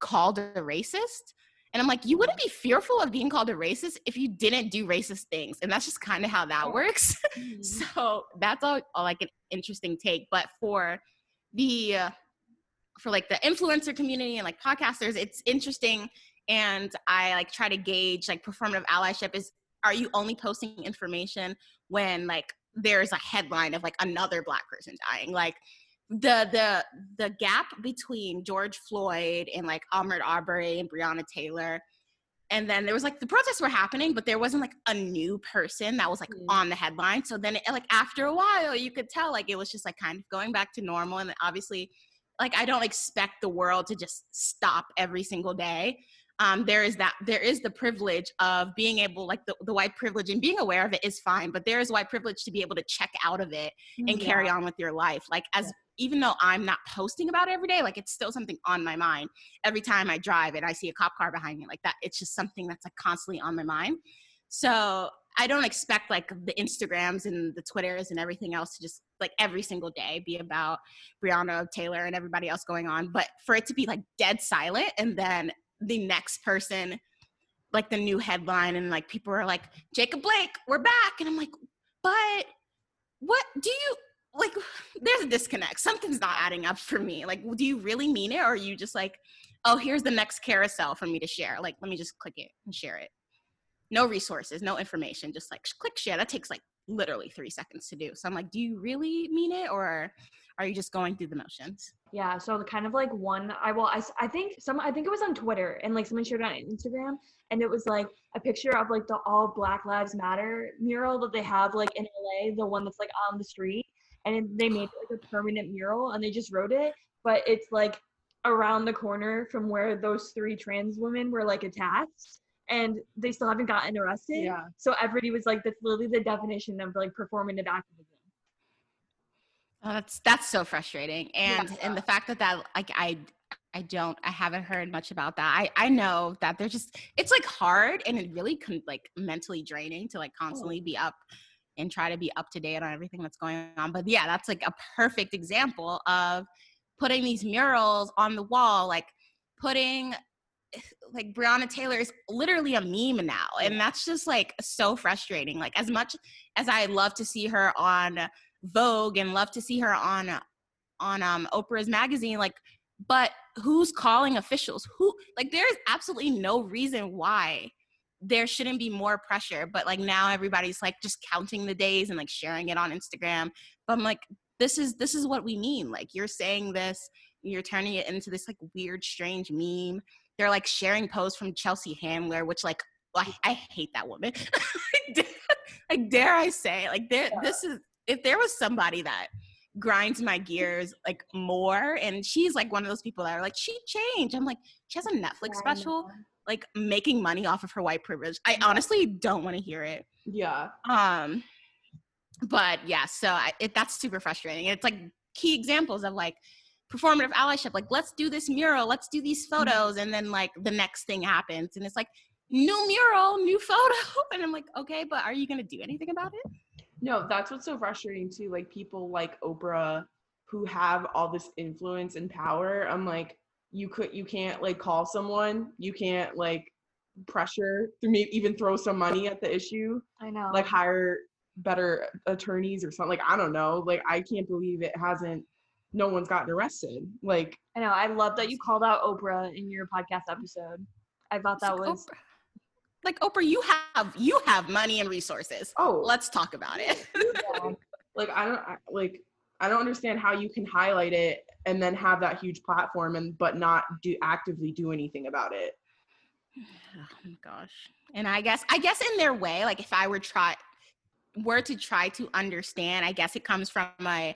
called a racist and i'm like you wouldn't be fearful of being called a racist if you didn't do racist things. And that's just kind of how that works. Mm-hmm. so that's all, all, like an interesting take. But for the uh, for like the influencer community and like podcasters it's interesting. And i like try to gauge like performative allyship is are you only posting information when like there's a headline of like another black person dying? Like the the the gap between George Floyd and like Ahmaud Arbery and Breonna Taylor and then there was like the protests were happening but there wasn't like a new person that was like mm. on the headline so then it, like after a while you could tell like it was just like kind of going back to normal and obviously like I don't expect the world to just stop every single day um, there is that there is the privilege of being able like the, the white privilege and being aware of it is fine but there is white privilege to be able to check out of it and yeah. carry on with your life like as. Even though i'm not posting about it every day like it's still something on my mind. Every time i drive and i see a cop car behind me like that it's just something that's like constantly on my mind. So I don't expect like the Instagrams and the Twitters and everything else to just like every single day be about Breonna Taylor and everybody else going on, but for it to be like dead silent and then the next person like the new headline and like people are like jacob blake we're back. And i'm like but what do you like there's a disconnect. Something's not adding up for me. Like do you really mean it or are you just like oh here's the next carousel for me to share. Like let me just click it and share it. No resources no information just like click share. That takes like literally three seconds to do. So i'm like do you really mean it or are you just going through the motions? Yeah, so the kind of like one I well I, I think some I think it was on Twitter and like someone shared it on Instagram and it was like a picture of like the all Black Lives Matter mural that they have like in LA, the one that's like on the street and they made it like a permanent mural and they just wrote it, but it's like around the corner from where those three trans women were like attacked and they still haven't gotten arrested. Yeah. So everybody was like, that's literally the definition of like performative activism. Oh, that's that's so frustrating, and yeah. and the fact that that like I I don't I haven't heard much about that. I I know that they're just it's like hard and it really can like mentally draining to like constantly oh. be up and try to be up to date on everything that's going on. But yeah, that's like a perfect example of putting these murals on the wall, like putting like Breonna Taylor is literally a meme now. And that's just like so frustrating. Like as much as I love to see her on Vogue and love to see her on on um Oprah's magazine like but who's calling officials who like there's absolutely no reason why there shouldn't be more pressure but like now everybody's like just counting the days and like sharing it on Instagram. But I'm like this is this is what we mean. Like you're saying this you're turning it into this like weird strange meme. They're like sharing posts from Chelsea Handler which like I, I hate that woman. Like dare I say like there yeah. this is if there was somebody that grinds my gears like more and she's like one of those people that are like she changed. I'm like she has a netflix special like making money off of her white privilege i honestly don't want to hear it yeah um but yeah so I, it, that's super frustrating it's like key examples of like performative allyship like let's do this mural let's do these mm-hmm. photos and then like the next thing happens and it's like new mural new photo and i'm like okay but are you gonna do anything about it no, that's what's so frustrating too. Like people like Oprah who have all this influence and power. I'm like, you could you can't like call someone, you can't like pressure maybe even throw some money at the issue. I know. Like hire better attorneys or something. Like I don't know. Like I can't believe it hasn't no one's gotten arrested. Like I know. I love that you called out Oprah in your podcast episode. I thought that was Oprah like Oprah, you have you have money and resources. Oh, let's talk about it. yeah. Like I don't I, like I don't understand how you can highlight it and then have that huge platform and but not do actively do anything about it. Oh my gosh. And I guess I guess in their way, like if I were try were to try to understand, I guess it comes from my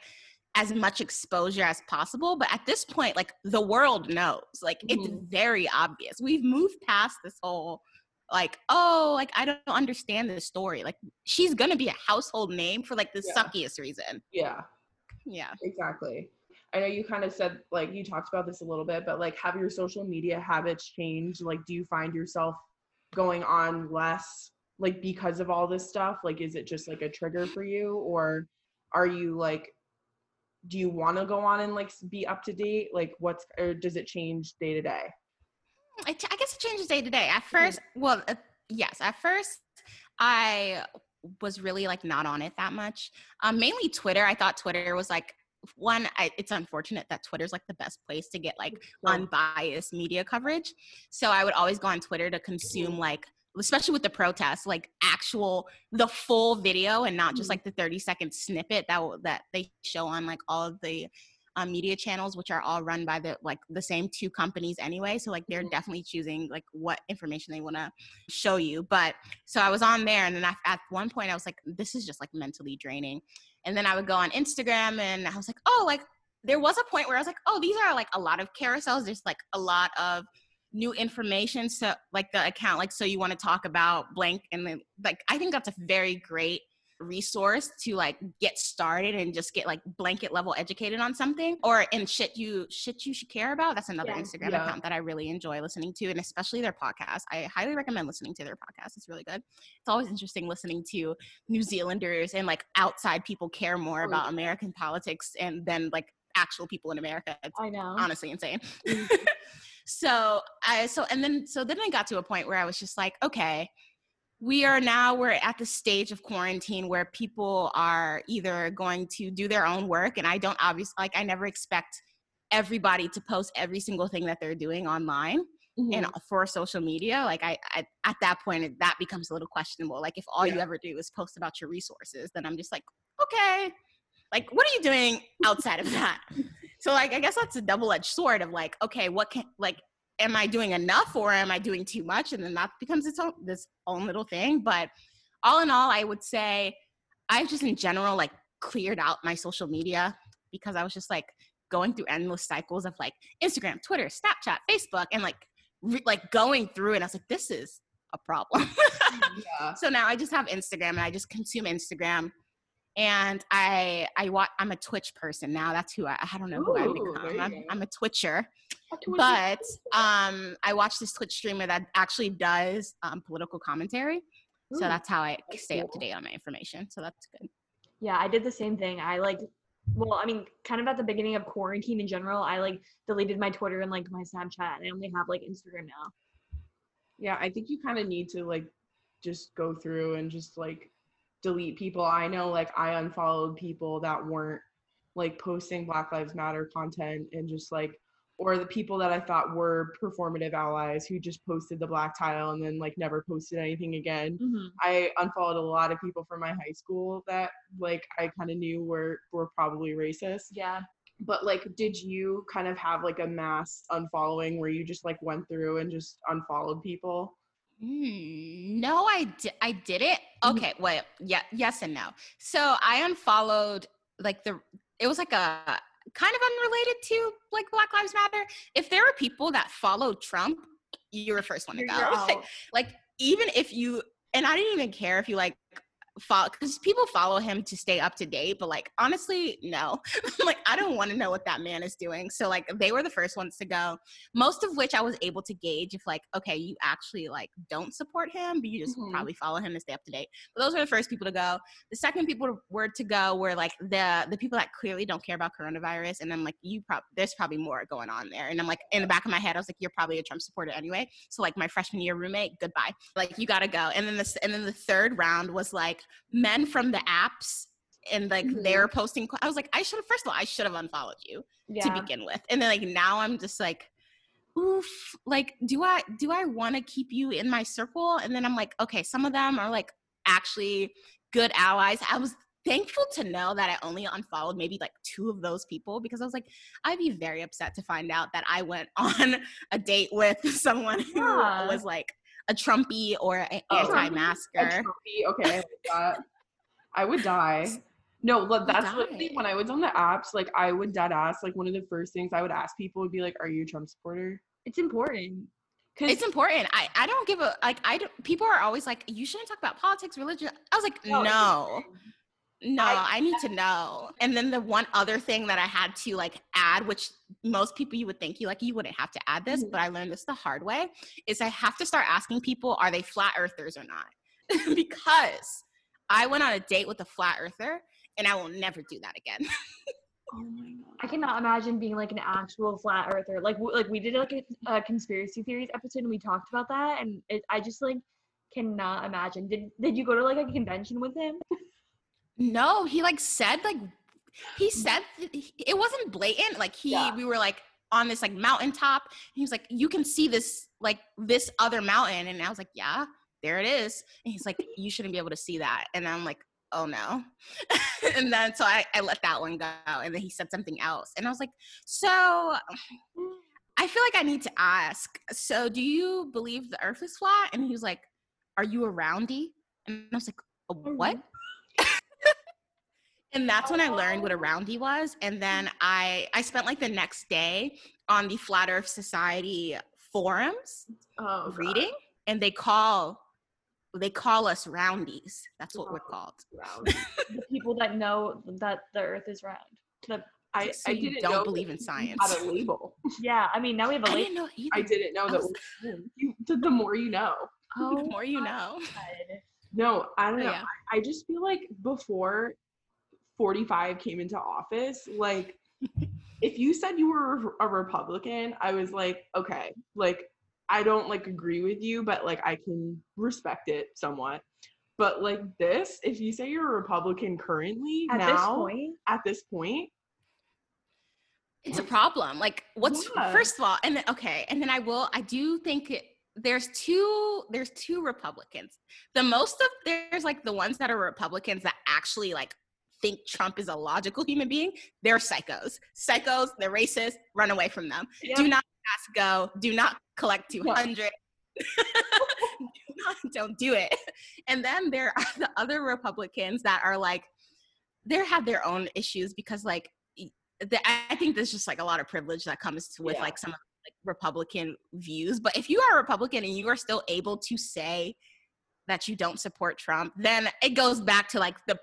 as much exposure as possible. But at this point, like the world knows. Like mm-hmm. it's very obvious. We've moved past this whole like, oh, like I don't understand this story. Like she's gonna be a household name for like the yeah. suckiest reason. Yeah. Yeah. Exactly. I know you kind of said like you talked about this a little bit, but like have your social media habits changed? Like do you find yourself going on less like because of all this stuff? Like is it just like a trigger for you or are you like do you want to go on and like be up to date? Like what's or does it change day to day? I guess it changes day to day. At 1st mm-hmm. well, uh, yes, at first I was really like not on it that much. Um, mainly Twitter. I thought Twitter was like one. I, it's unfortunate that Twitter's like the best place to get like unbiased media coverage. So I would always go on Twitter to consume like especially with the protests like actual the full video and not just mm-hmm. like the 30 second snippet that that they show on like all of the um, media channels which are all run by the like the same two companies anyway so like they're mm-hmm. definitely choosing like what information they want to show you but so i was on there and then I, at one point i was like this is just like mentally draining and then i would go on instagram and i was like oh like there was a point where i was like oh these are like a lot of carousels there's like a lot of new information so like the account like so you want to talk about blank and then like i think that's a very great resource to like get started and just get like blanket level educated on something or in shit you shit you should care about that's another yeah, instagram yeah. account that i really enjoy listening to and especially their podcast i highly recommend listening to their podcast it's really good it's always interesting listening to new zealanders and like outside people care more oh, about yeah. american politics and then like actual people in america it's i know honestly insane mm-hmm. so i so and then so then i got to a point where i was just like okay we are now we're at the stage of quarantine where people are either going to do their own work and i don't obviously like i never expect everybody to post every single thing that they're doing online mm-hmm. and for social media like I, I, at that point that becomes a little questionable like if all yeah. you ever do is post about your resources then i'm just like okay like what are you doing outside of that so like i guess that's a double-edged sword of like okay what can like am I doing enough or am I doing too much? And then that becomes its own this own little thing. But all in all, I would say I've just in general like cleared out my social media because I was just like going through endless cycles of like Instagram, Twitter, Snapchat, Facebook, and like re- like going through And I was like, this is a problem. yeah. So now I just have Instagram and I just consume Instagram and I I watch. I'm a Twitch person now. That's who I. I don't know who I've become. I'm, I'm, a Twitcher, but um, I watch this Twitch streamer that actually does um, political commentary. Ooh, so that's how I that's stay cool. up to date on my information. So that's good. Yeah, I did the same thing. I like, well, I mean, kind of at the beginning of quarantine in general, I like deleted my Twitter and like my Snapchat, and I only have like Instagram now. Yeah, I think you kind of need to like just go through and just like delete people. I know like I unfollowed people that weren't like posting Black Lives Matter content and just like or the people that I thought were performative allies who just posted the black tile and then like never posted anything again. Mm-hmm. I unfollowed a lot of people from my high school that like I kind of knew were were probably racist. Yeah. But like did you kind of have like a mass unfollowing where you just like went through and just unfollowed people? Mm, no, I di- I did it. Mm-hmm. Okay, wait, yeah, yes and no. So I unfollowed like the. It was like a kind of unrelated to like Black Lives Matter. If there were people that followed Trump, you're the first one to go. Like, like even if you and I didn't even care if you like follow because people follow him to stay up to date but like honestly no. Like i don't want to know what that man is doing. So like they were the first ones to go. Most of which i was able to gauge if like okay you actually like don't support him but you just mm-hmm. probably follow him to stay up to date. But those were the first people to go. The second people were to go were like the the people that clearly don't care about coronavirus and then like you probably there's probably more going on there. And i'm like in the back of my head i was like you're probably a trump supporter anyway. So like my freshman year roommate goodbye. Like you gotta go. And then this and then the third round was like men from the apps and like mm-hmm. they're posting i was like i should have first of all i should have unfollowed you yeah. to begin with and then like now i'm just like oof like do i do i want to keep you in my circle and then i'm like okay some of them are like actually good allies i was thankful to know that I only unfollowed maybe like two of those people because I was like, I'd be very upset to find out that I went on a date with someone who Yeah. was like a Trumpy or an Oh. anti-masker. A trophy, Okay, I. I would die. No, look, that's literally when I was on the apps. Like, I would dead ass. Like, one of the first things I would ask people would be like, "Are you a Trump supporter?" It's important. Because It's important. I, I don't give a like I don't people are always like, you shouldn't talk about politics, religion. I was like, No, no. It's No, I- I, need to know. And then the one other thing that I had to like add, which most people you would think you like you wouldn't have to add this, Mhm. but I learned this the hard way, is I have to start asking people, are they flat earthers or not? because I went on a date with a flat earther and I will never do that again. Oh my god. I cannot imagine being like an actual flat earther. Like w- like we did like a, a conspiracy theories episode and we talked about that and it, I just like cannot imagine. Did did you go to like a convention with him? No, he like said like he mm. said it wasn't blatant. Like he Yeah. we were like on this like mountaintop. He was like, you can see this like this other mountain, and I was like, yeah, there it is. And he's like, you shouldn't be able to see that. And I'm like, oh no. and then so I, I let that one go, and then he said something else, and I was like, so. I feel like I need to ask. So, do you believe the Earth is flat? And he was like, "Are you a roundy?" And I was like, "A what?" And that's when I learned what a roundy was. And then mm. I I spent like the next day on the Flat Earth Society forums Oh, reading, and they call they call us roundies. That's what we're Oh. called. The people that know that the earth is round. The, I, So I didn't don't believe in science. Had a label. yeah, I mean now we have a I late didn't know either. I didn't know I that. was- you, the, the more you know. oh, the more you know. God. No, I don't Oh, know. yeah. I, I just feel like before 45 came into office, like if you said you were a Republican, I was like, okay, like I don't like agree with you, but like I can respect it somewhat. But like this, if you say you're a Republican currently At now this point, at this point, it's a problem like what's Yeah. first of all and then okay and then i will i do think it, there's two there's two republicans the most of there's like the ones that are republicans that actually like think trump is a logical human being they're psychos psychos they're racist run away from them Yeah. do not ask go do not collect 200 do not, don't do it and then there are the other republicans that are like they have their own issues because like the, I think there's just like a lot of privilege that comes with Yeah. like some of like Republican views. But if you are a Republican and you are still able to say that you don't support Trump, then it goes back to like the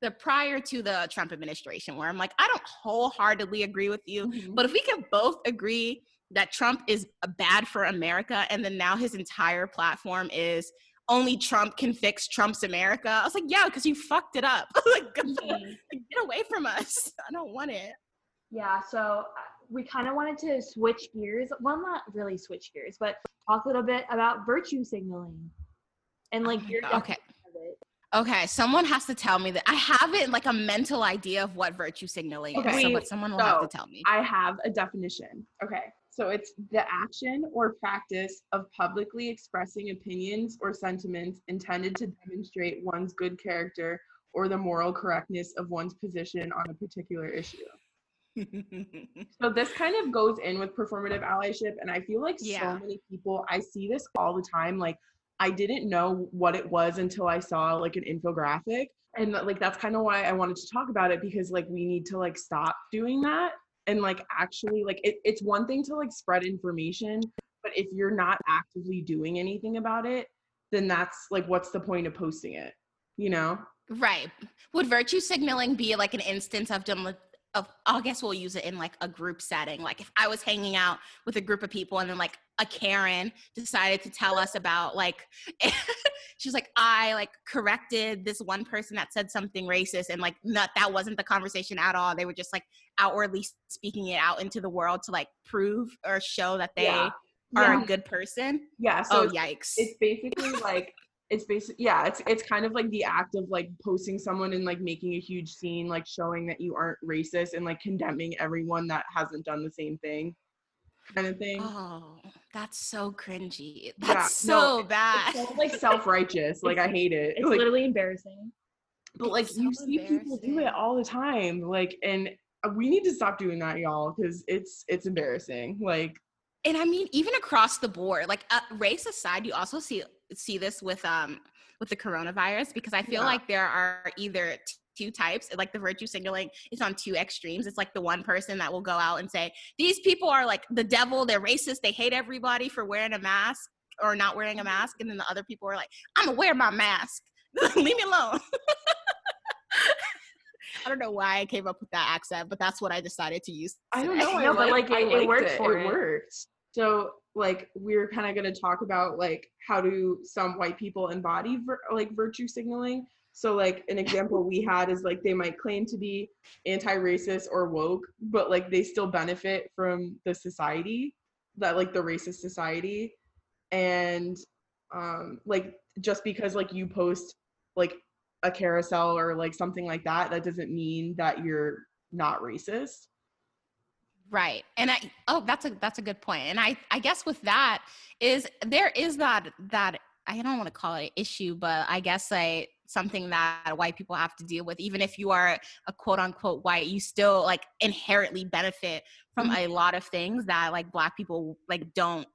the prior to the Trump administration, where I'm like, I don't wholeheartedly agree with you, Mhm. but if we can both agree that Trump is uh, bad for America, and then now his entire platform is only Trump can fix Trump's America, I was like, yeah, because you fucked it up. like, get away from us. I don't want it. Yeah, so uh, we kind of wanted to switch gears. Well, not really switch gears, but talk a little bit about virtue signaling and like Oh your okay. Definition of it. Okay, someone has to tell me that I have it like a mental idea of what virtue signaling is, Okay, so, but someone will have to tell me. I have a definition. Okay. So it's the action or practice of publicly expressing opinions or sentiments intended to demonstrate one's good character or the moral correctness of one's position on a particular issue. So this kind of goes in with performative allyship and I feel like Yeah. so many people I see this all the time like I didn't know what it was until I saw like an infographic and like that's kind of why I wanted to talk about it because like we need to like stop doing that and like actually like it, it's one thing to like spread information but if you're not actively doing anything about it then that's like what's the point of posting it you know right. Would virtue signaling be like an instance of dem- of oh, I guess we'll use it in like a group setting. Like if I was hanging out with a group of people and then like a Karen decided to tell us about like she's like I like corrected this one person that said something racist and like not that wasn't the conversation at all. They were just like outwardly speaking it out into the world to like prove or show that they Yeah. are Yeah. a good person. yeah so oh yikes. it's basically like it's basic yeah it's it's kind of like the act of like posting someone and like making a huge scene like showing that you aren't racist and like condemning everyone that hasn't done the same thing kind of thing Oh, that's so cringy. That's no, so it- bad. it's so, like self-righteous like i hate it It's like literally embarrassing. but like so you see people do it all the time like and uh, we need to stop doing that y'all because it's it's embarrassing like and I mean, even across the board, like uh, race aside, you also see see this with um with the coronavirus because I feel Yeah. like there are either t- two types, like the virtue signaling is on two extremes. It's like the one person that will go out and say these people are like the devil, they're racist, they hate everybody for wearing a mask or not wearing a mask, and then the other people are like, I'm gonna wear my mask, leave me alone. I don't know why I came up with that accent, but that's what I decided to use. I don't today. know. No, but, like, I it- it liked worked for it. it. worked. So like we're kind of going to talk about like how do some white people embody vir- like virtue signaling. So like an example we had is like they might claim to be anti-racist or woke, but like they still benefit from the society that like the racist society, and um like just because like you post like a carousel or like something like that, that doesn't mean that you're not racist. Right. And I oh that's a that's a good point. And I I guess with that is there is that that I don't want to call it an issue, but I guess like something that white people have to deal with. Even if you are a quote unquote white, you still like inherently benefit from mm-hmm. a lot of things that like black people like don't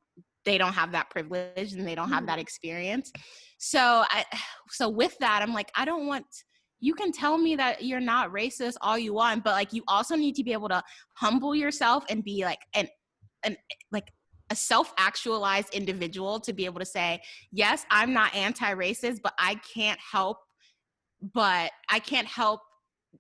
they don't have that privilege and they don't have that mm. experience. So I so with that, I'm like, I don't want you can tell me that you're not racist all you want, but like you also need to be able to humble yourself and be like an an like a self-actualized individual to be able to say, yes, I'm not anti-racist, but I can't help but I can't help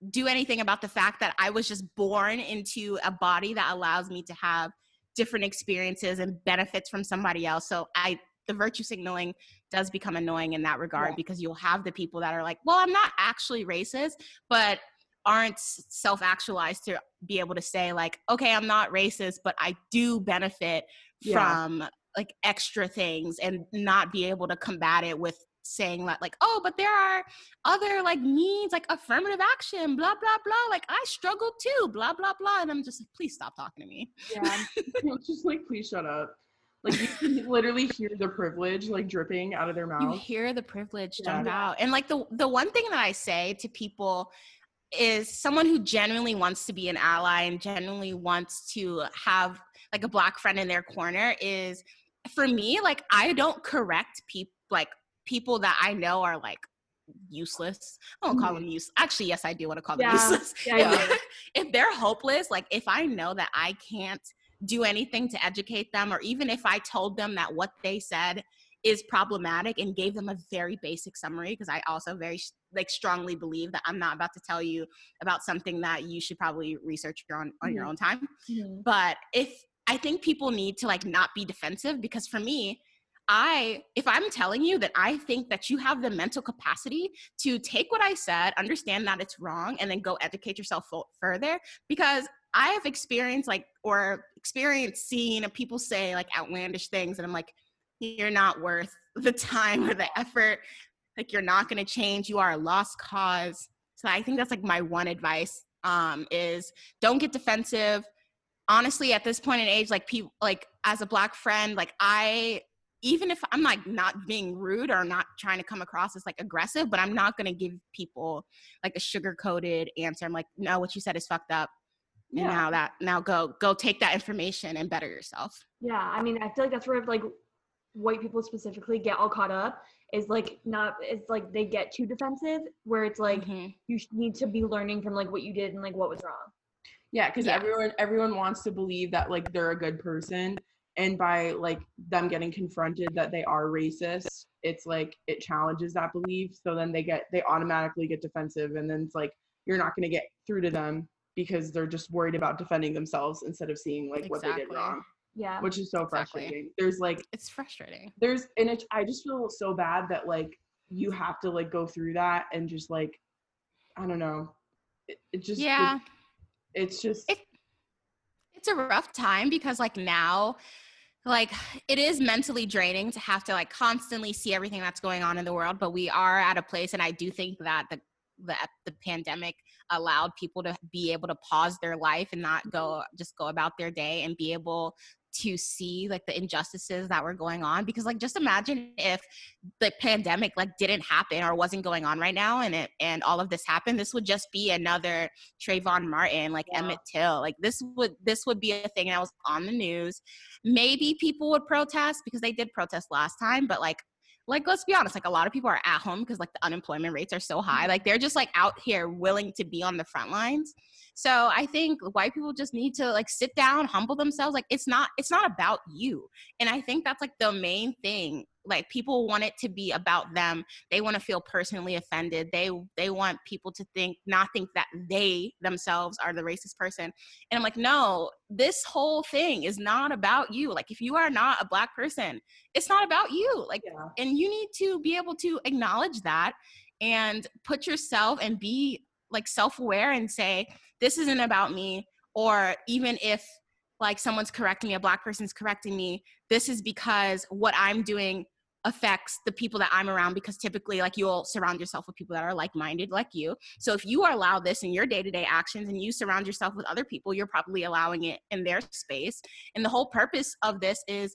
do anything about the fact that I was just born into a body that allows me to have different experiences and benefits from somebody else. So I the virtue signaling does become annoying in that regard Yeah. because you'll have the people that are like, well, I'm not actually racist, but aren't self actualized to be able to say, like, okay, I'm not racist, but I do benefit Yeah. from like extra things and not be able to combat it with saying that like oh but there are other like needs like affirmative action blah blah blah like i struggle too blah blah blah and i'm just like please stop talking to me Yeah. It's just like please shut up like you can literally hear the privilege like dripping out of their mouth. you hear the privilege Yeah. jump out and like the the one thing that i say to people is someone who genuinely wants to be an ally and genuinely wants to have like a black friend in their corner is for me like i don't correct people like people that i know are like useless i don't call them useless actually yes i do want to call them Yeah. useless Yeah, if, yeah. if they're hopeless like if i know that i can't do anything to educate them or even if i told them that what they said is problematic and gave them a very basic summary because i also very like strongly believe that i'm not about to tell you about something that you should probably research your own on your Mhm. own time Mhm. but if i think people need to like not be defensive because for me i if i'm telling you that i think that you have the mental capacity to take what i said understand that it's wrong and then go educate yourself further because i have experienced like or experienced seeing people say like outlandish things and i'm like you're not worth the time or the effort. Like you're not going to change. You are a lost cause. So i think that's like my one advice um is don't get defensive. Honestly at this point in age like people like as a black friend like i even if i'm like not being rude or not trying to come across as like aggressive but i'm not going to give people like a sugar coated answer i'm like no what you said is fucked up and now that now go go take that information and better yourself Yeah, I mean, I feel like that's where like white people specifically get all caught up is like not it's like they get too defensive where it's like Mhm. you need to be learning from like what you did and like what was wrong. yeah because Yeah. everyone everyone wants to believe that like they're a good person and by like them getting confronted that they are racist it's like it challenges that belief. So then they get they automatically get defensive and then it's like you're not going to get through to them because they're just worried about defending themselves instead of seeing like what they did wrong. Yeah. which is so Exactly. frustrating. There's like it's frustrating. there's and it, i just feel so bad that like you have to like go through that and just like i don't know. It, it just it- yeah. it's just It- it's a rough time because like now like it is mentally draining to have to like constantly see everything that's going on in the world but we are at a place and i do think that the the, the pandemic allowed people to be able to pause their life and not go just go about their day and be able to see like the injustices that were going on because like just imagine if the pandemic like didn't happen or wasn't going on right now and it and all of this happened this would just be another Trayvon Martin like yeah. Emmett Till. Like this would this would be a thing that was on the news. Maybe people would protest because they did protest last time but like like let's be honest like a lot of people are at home because like the unemployment rates are so high. Mm-hmm. Like they're just like out here willing to be on the front lines so i think white people just need to like sit down humble themselves like it's not it's not about you. And i think that's like the main thing like people want it to be about them. They want to feel personally offended. They they want people to think not think that they themselves are the racist person. And i'm like no this whole thing is not about you. Like if you are not a black person it's not about you. Like yeah. and you need to be able to acknowledge that and put yourself and be like self-aware and say this isn't about me or even if like someone's correcting me a black person's correcting me this is because what i'm doing affects the people that I'm around because typically like you'll surround yourself with people that are like-minded like you. So if you allow this in your day-to-day actions and you surround yourself with other people, you're probably allowing it in their space. And the whole purpose of this is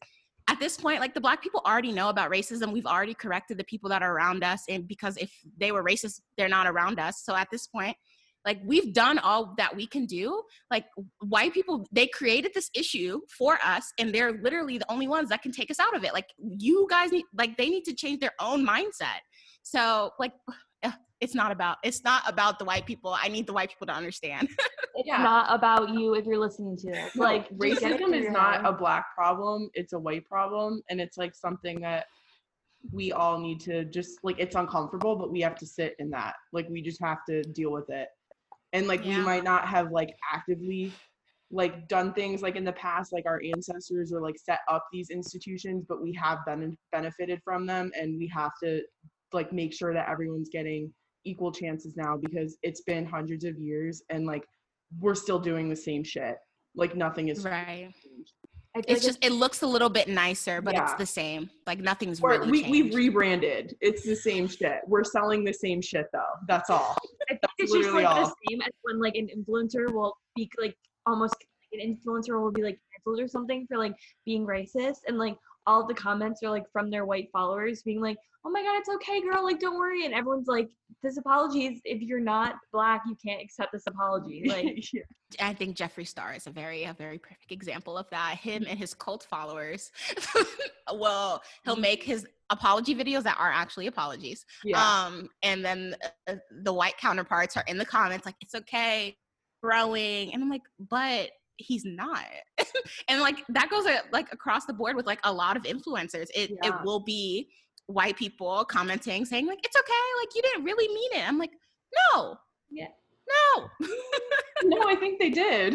at this point like the black people already know about racism. We've already corrected the people that are around us and because if they were racist they're not around us. So at this point like we've done all that we can do. Like white people they created this issue for us and they're literally the only ones that can take us out of it. Like you guys need like they need to change their own mindset. So like it's not about it's not about the white people. I need the white people to understand. It's yeah. not about you if you're listening to this no, like racism is not a black problem it's a white problem and it's like something that we all need to just like it's uncomfortable but we have to sit in that. Like we just have to deal with it. And like yeah. we might not have like actively like done things like in the past like our ancestors or like set up these institutions but we have been benefited from them and we have to like make sure that everyone's getting equal chances now because it's been hundreds of years and like we're still doing the same shit like nothing is right changed it's just it looks a little bit nicer, but yeah. it's the same. Like nothing's really we, changed. We've rebranded. It's the same shit. We're selling the same shit though. That's all. I That's it's just like all. the same as when like an influencer will be like almost like, an influencer will be like canceled or something for like being racist and like all the comments are like from their white followers being like, oh my god it's okay girl like don't worry and everyone's like this apology is if you're not black you can't accept this apology like yeah. i think jeffree star is a very a very perfect example of that him and his cult followers well he'll mm-hmm. make his apology videos that are actually apologies yeah. um and then uh, the white counterparts are in the comments like it's okay growing and i'm like but he's not. And like that goes uh, like across the board with like a lot of influencers. It yeah. it will be white people commenting saying like it's okay like you didn't really mean it. I'm like no. Yeah. No. No i think they did.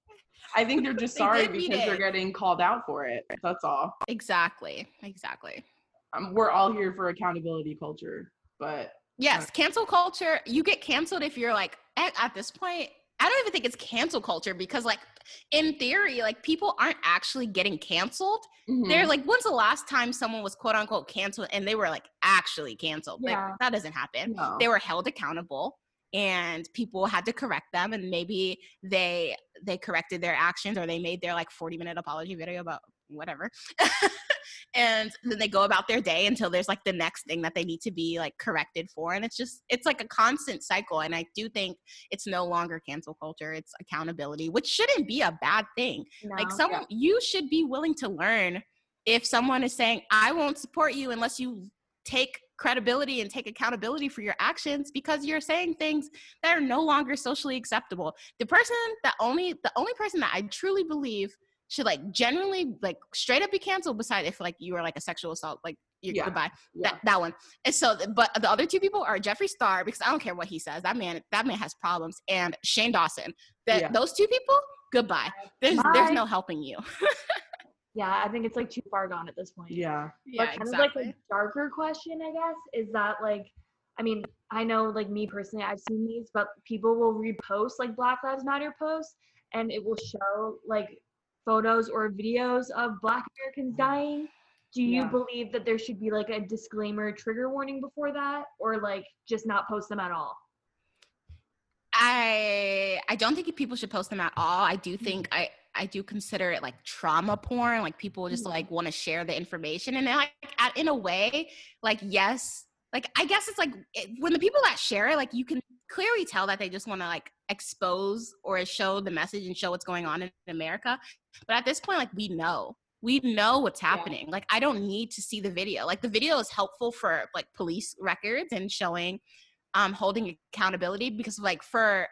I think they're just they sorry because they're getting called out for it. That's all. Exactly exactly. Um, we're all here for accountability culture but yes uh, cancel culture you get canceled if you're like at, at this point I don't even think it's cancel culture because, like, in theory, like people aren't actually getting canceled. Mm-hmm. They're like, when's the last time someone was quote unquote canceled and they were like actually canceled? Yeah. Like, that doesn't happen. No. They were held accountable and people had to correct them and maybe they they corrected their actions or they made their like 40 minute apology video about whatever. And then they go about their day until there's like the next thing that they need to be like corrected for and it's just it's like a constant cycle and i do think it's no longer cancel culture it's accountability which shouldn't be a bad thing. No, like someone yeah. you should be willing to learn if someone is saying i won't support you unless you take credibility and take accountability for your actions because you're saying things that are no longer socially acceptable. The person that only the only person that i truly believe should like generally like straight up be canceled beside if like you were like a sexual assault like you're yeah. goodbye yeah. that that one and so but the other two people are jeffree star because i don't care what he says that man that man has problems and shane dawson that yeah. those two people goodbye there's Bye. there's no helping you yeah i think it's like too far gone at this point yeah yeah kind exactly. of like a darker question i guess is that like i mean i know like me personally i've seen these but people will repost like black lives matter posts and it will show like photos or videos of Black Americans dying, do you yeah. believe that there should be like a disclaimer trigger warning before that or like just not post them at all? I I don't think people should post them at all. I do think I I do consider it like trauma porn. Like people just Mhm. like want to share the information, and then like at, in a way, like yes, like I guess it's like it, when the people that share it, like you can clearly tell that they just want to like expose or show the message and show what's going on in America. But at this point, like we know. We know what's happening. Like I don't need to see the video. Like the video is helpful for like police records and showing um holding accountability because like for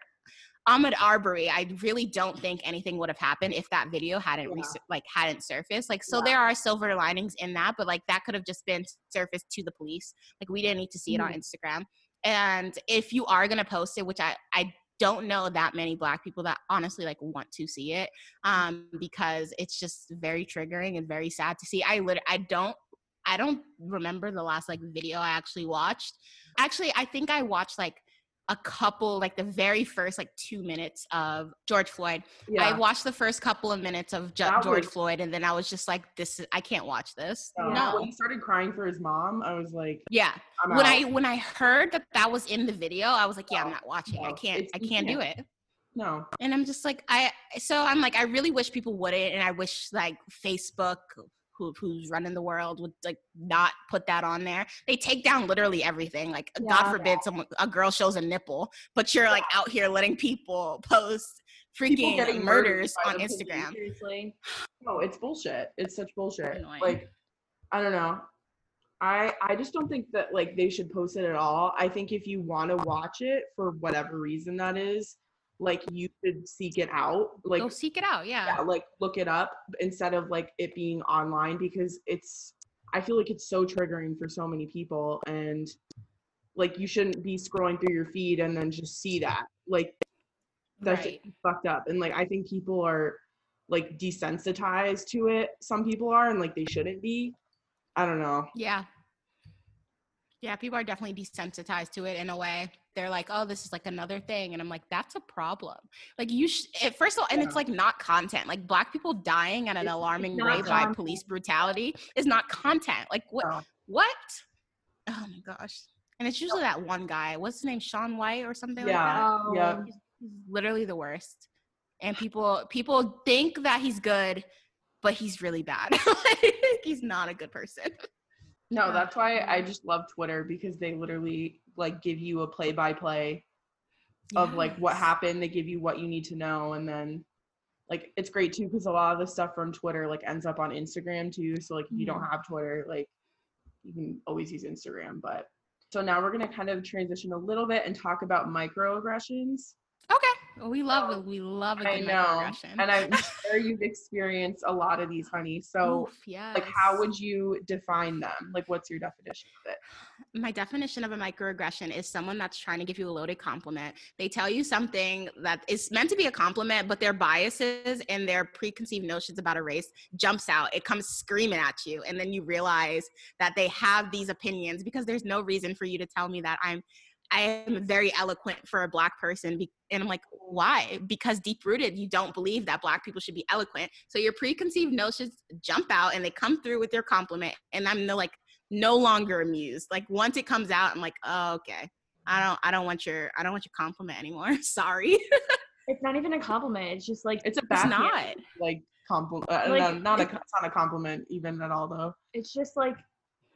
Ahmaud Arbery, I really don't think anything would have happened if that video hadn't Yeah. like hadn't surfaced. Like so Yeah. there are silver linings in that, but like that could have just been surfaced to the police. Like we didn't need to see it on Mm-hmm. Instagram. And if you are gonna post it, which I I don't know that many black people that honestly like want to see it um because it's just very triggering and very sad to see. I lit- i don't i don't remember the last like video i actually watched. Actually i think i watched like a couple like the very first like two minutes of george floyd Yeah. i watched the first couple of minutes of Ju- george was- floyd and then i was just like this is, i can't watch this Uh, no When he started crying for his mom, I was like, yeah I'm when out. i when i heard that that was in the video i was like yeah i'm not watching i can't it's- i can't do can't. it no. and i'm just like i so i'm like i really wish people wouldn't and i wish like facebook who, who's running the world would like not put that on there they take down literally everything like god Yeah. forbid someone a girl shows a nipple but you're like out here letting people post freaking murdered murders on instagram Seriously. No, it's bullshit. It's such bullshit. Like, I don't know. I I just don't think that like they should post it at all. I think if you want to watch it for whatever reason that is, like you should seek it out. Like go seek it out yeah, yeah, like look it up instead of like it being online because it's I feel like it's so triggering for so many people and like you shouldn't be scrolling through your feed and then just see that. Like that's right fucked up. And like I think people are like desensitized to it. Some people are and like they shouldn't be. I don't know. Yeah. Yeah, people are definitely desensitized to it in a way. They're like, "Oh, this is like another thing," and I'm like, "That's a problem." Like you, sh- it, first of all, and it's like not content. Like black people dying at an It's- it's alarming not rate by police brutality is not content. Like what? No. What? Oh my gosh! And it's usually that one guy. What's his name? Sean White or something Yeah. like that. Yeah. Um, He's literally the worst. And people people think that he's good, but he's really bad. Like, he's not a good person. No, that's why I just love Twitter because they literally like give you a play by play of like what happened. They give you what you need to know, and then like it's great too because a lot of the stuff from Twitter like ends up on Instagram too. So like if you don't Mm-hmm. have Twitter, like you can always use Instagram. But so now we're gonna kind of transition a little bit and talk about microaggressions. We love it. We love a I good know, and I'm sure you've experienced a lot of these, honey. So Oof, yes. like, how would you define them? Like, what's your definition of it? my definition of a microaggression is someone that's trying to give you a loaded compliment. They tell you something that is meant to be a compliment, but their biases and their preconceived notions about a race jumps out. It comes screaming at you, and then you realize that they have these opinions because there's no reason for you to tell me that I'm I am very eloquent for a black person. And I'm like, why? Because deep rooted, you don't believe that black people should be eloquent. So your preconceived notions jump out and they come through with their compliment. And I'm like, no longer amused. Like once it comes out, I'm like, oh, okay. I don't I don't want your I don't want your compliment anymore. Sorry. It's not even a compliment. It's just like It's a bad not. like compliment. Uh, Like, no, not a, it's not a compliment even at all though. it's just like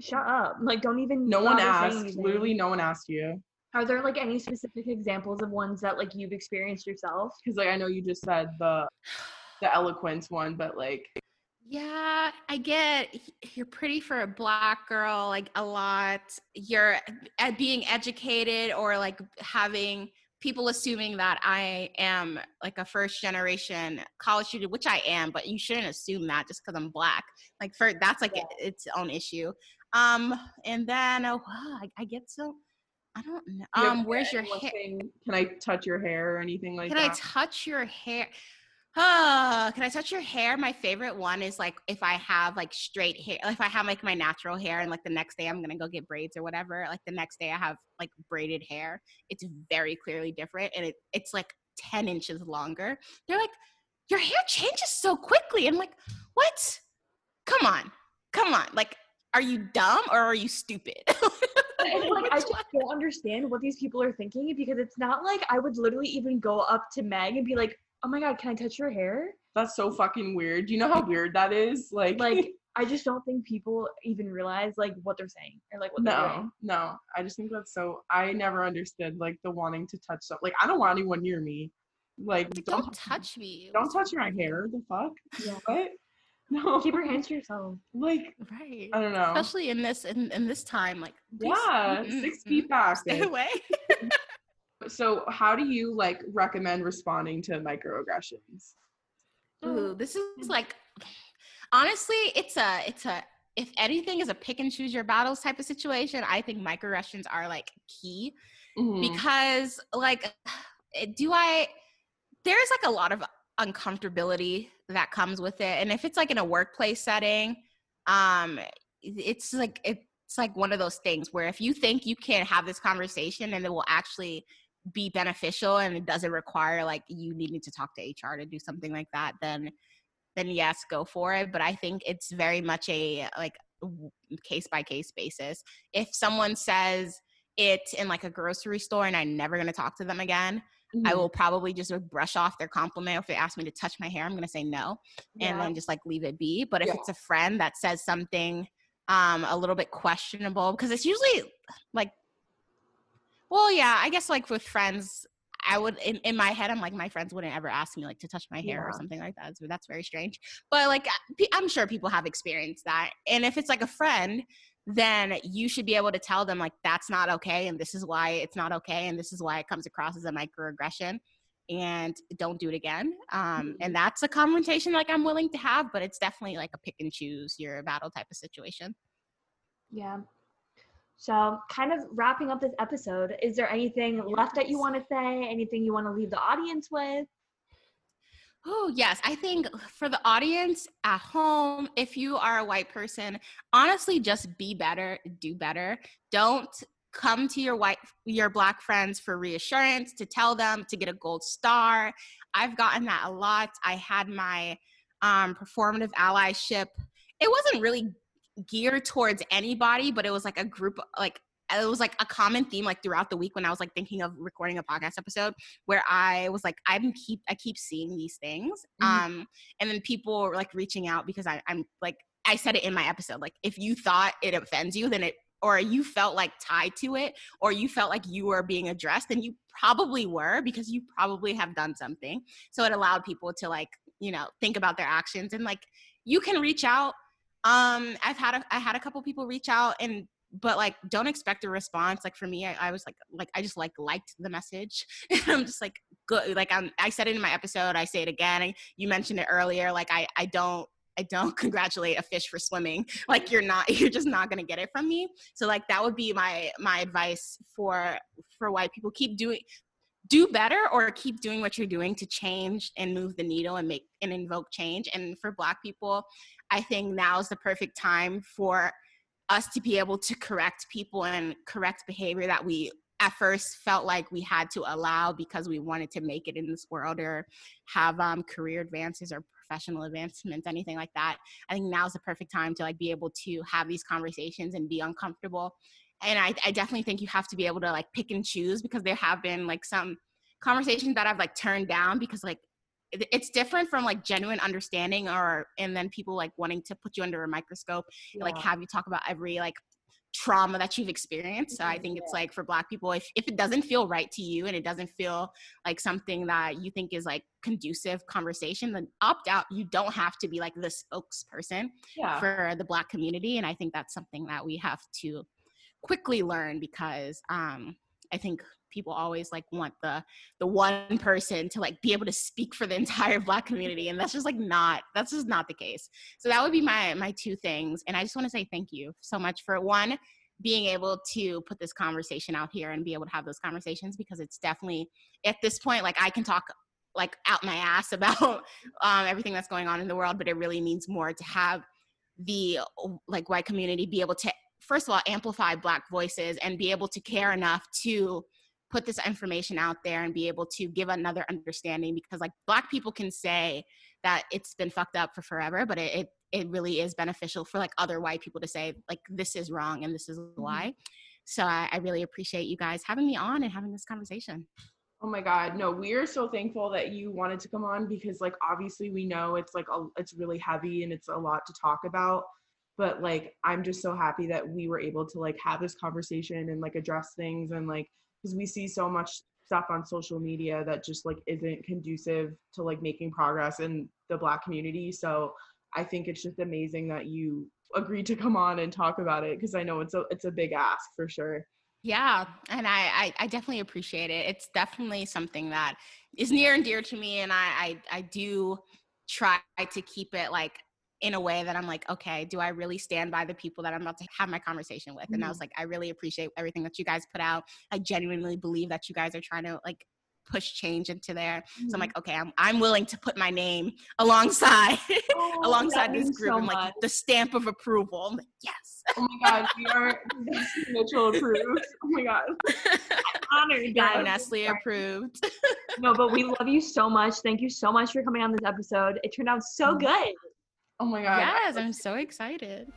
shut up. Like don't even No one asked. Literally, no one asked you Are there like any specific examples of ones that like you've experienced yourself? because like I know you just said the the eloquence one, but like Yeah, I get you're pretty for a black girl, like a lot. You're at being educated or like having people assuming that I am like a first generation college student, which I am, but you shouldn't assume that just because I'm black. Like for that's like its own issue. Um, and then oh, wow, I, I get so I don't know. you Um, where's your hair? Can I touch your hair or anything like that? Can I touch your hair? Ah, can I touch your hair? My favorite one is like if I have like straight hair, if I have like my natural hair and like the next day I'm gonna go get braids or whatever, like the next day I have like braided hair, it's very clearly different and it, it's like 10 inches longer. They're like, your hair changes so quickly. I'm like, what? Come on, come on. Like, are you dumb or are you stupid? And like I just don't understand what these people are thinking because it's not like I would literally even go up to Meg and be like, "Oh my god, can I touch your hair?" That's so fucking weird. Do you know how weird that is? Like, Like I just don't think people even realize like what they're saying or like what they're no, no. I just think that's so. I never understood like the wanting to touch stuff. Like, I don't want anyone near me. Like, Like, don't don't touch me. don't touch my hair. The fuck? Yeah. What? No. Keep your hands to yourself. Like, Right. I don't know. Especially in this in, in this time, like please- yeah, mm, six mm, feet mm. back. Stay away. So, how do you like recommend responding to microaggressions? Ooh, this is like honestly, it's a it's a if anything is a pick and choose your battles type of situation, I think microaggressions are like key Mhm. because like do I there's like a lot of uncomfortability that comes with it. And if it's like in a workplace setting, um it's like it's like one of those things where if you think you can have this conversation and it will actually be beneficial and it doesn't require like you needing to talk to HR to do something like that, then then yes, go for it. But I think it's very much a like case by case basis. If someone says it in like a grocery store and I'm never gonna talk to them again, I Mhm. will probably just brush off their compliment. If they ask me to touch my hair, I'm gonna say no and then just like leave it be. But if Yeah. it's a friend that says something um a little bit questionable, because it's usually like well, yeah, I guess like with friends, I would in, in my head, I'm like, my friends wouldn't ever ask me like to touch my hair or something like that. So that's very strange. But like, I'm sure people have experienced that. And if it's like a friend, then you should be able to tell them like that's not okay, and this is why it's not okay, and this is why it comes across as a microaggression, and don't do it again. Um, and that's a confrontation like I'm willing to have, but it's definitely like a pick and choose your battle type of situation. Yeah. So, kind of wrapping up this episode, is there anything left that you want to say? Anything you want to leave the audience with? Oh, yes. I think for the audience at home, if you are a white person, honestly, just be better, do better. Don't come to your white your black friends for reassurance to tell them to get a gold star i've gotten that a lot i had my um performative allyship it wasn't really geared towards anybody but it was like a group like it was like a common theme like throughout the week when i was like thinking of recording a podcast episode where i was like i'm keep i keep seeing these things Mhm. um and then people were like reaching out because I, i'm like i said it in my episode like if you thought it offends you then it or you felt like tied to it or you felt like you were being addressed and you probably were because you probably have done something so it allowed people to like you know think about their actions and like you can reach out um i've had a i had a couple people reach out and but like don't expect a response like for me i, I was like like i just like liked the message and i'm just like good like i'm i said it in my episode i say it again I, you mentioned it earlier like i i don't I don't congratulate a fish for swimming. Like you're not you're just not to get it from me. So like that would be my my advice for for white people keep doing do better or keep doing what you're doing to change and move the needle and make and invoke change. And for black people, I think now is the perfect time for us to be able to correct people and correct behavior that we at first felt like we had to allow because we wanted to make it in this world or have um, career advances or professional advancements anything like that. I think now's the perfect time to like be able to have these conversations and be uncomfortable. And I, I definitely think you have to be able to like pick and choose because there have been like some conversations that i've like turned down because like it's different from like genuine understanding or and then people like wanting to put you under a microscope like have you talk about every like trauma that you've experienced. So i think it's like for black people if, if it doesn't feel right to you and it doesn't feel like something that you think is like conducive conversation then opt out. You don't have to be like the spokesperson yeah. for the black community and i think that's something that we have to quickly learn because um i think people always like want the the one person to like be able to speak for the entire black community and that's just like not that's just not the case. So that would be my my two things and i just want to say thank you so much for one being able to put this conversation out here and be able to have those conversations because it's definitely at this point like i can talk like out my ass about um, everything that's going on in the world but it really means more to have the like white community be able to first of all amplify black voices and be able to care enough to put this information out there and be able to give another understanding because like black people can say that it's been fucked up for forever but it, it it really is beneficial for like other white people to say like this is wrong and this is why mm-hmm. so I, I really appreciate you guys having me on and having this conversation. Oh my god, no, we are so thankful that you wanted to come on because like obviously we know it's like a, it's really heavy and it's a lot to talk about, but like I'm just so happy that we were able to like have this conversation and like address things and like cuz we see so much stuff on social media that just like isn't conducive to like making progress in the black community. So I think it's just amazing that you agreed to come on and talk about it because I know it's a it's a big ask for sure. Yeah, and I, I, I definitely appreciate it. It's definitely something that is near and dear to me, and I I, I do try to keep it like in a way that I'm like, okay, do I really stand by the people that I'm about to have my conversation with? Mm-hmm. And I mm-hmm. was like, I really appreciate everything that you guys put out. I genuinely believe that you guys are trying to like push change into there. Mm-hmm. So I'm like, mm-hmm. okay, I'm I'm willing to put my name alongside oh, alongside this group. So I'm like the stamp of approval. Like, yes. Oh my god, we are Mitchell approved. Oh my god. I'm honored. Yeah, Nestle approved. no, but we love you so much. Thank you so much for coming on this episode. It turned out so mm. good. Oh my god. Yes, I'm so excited.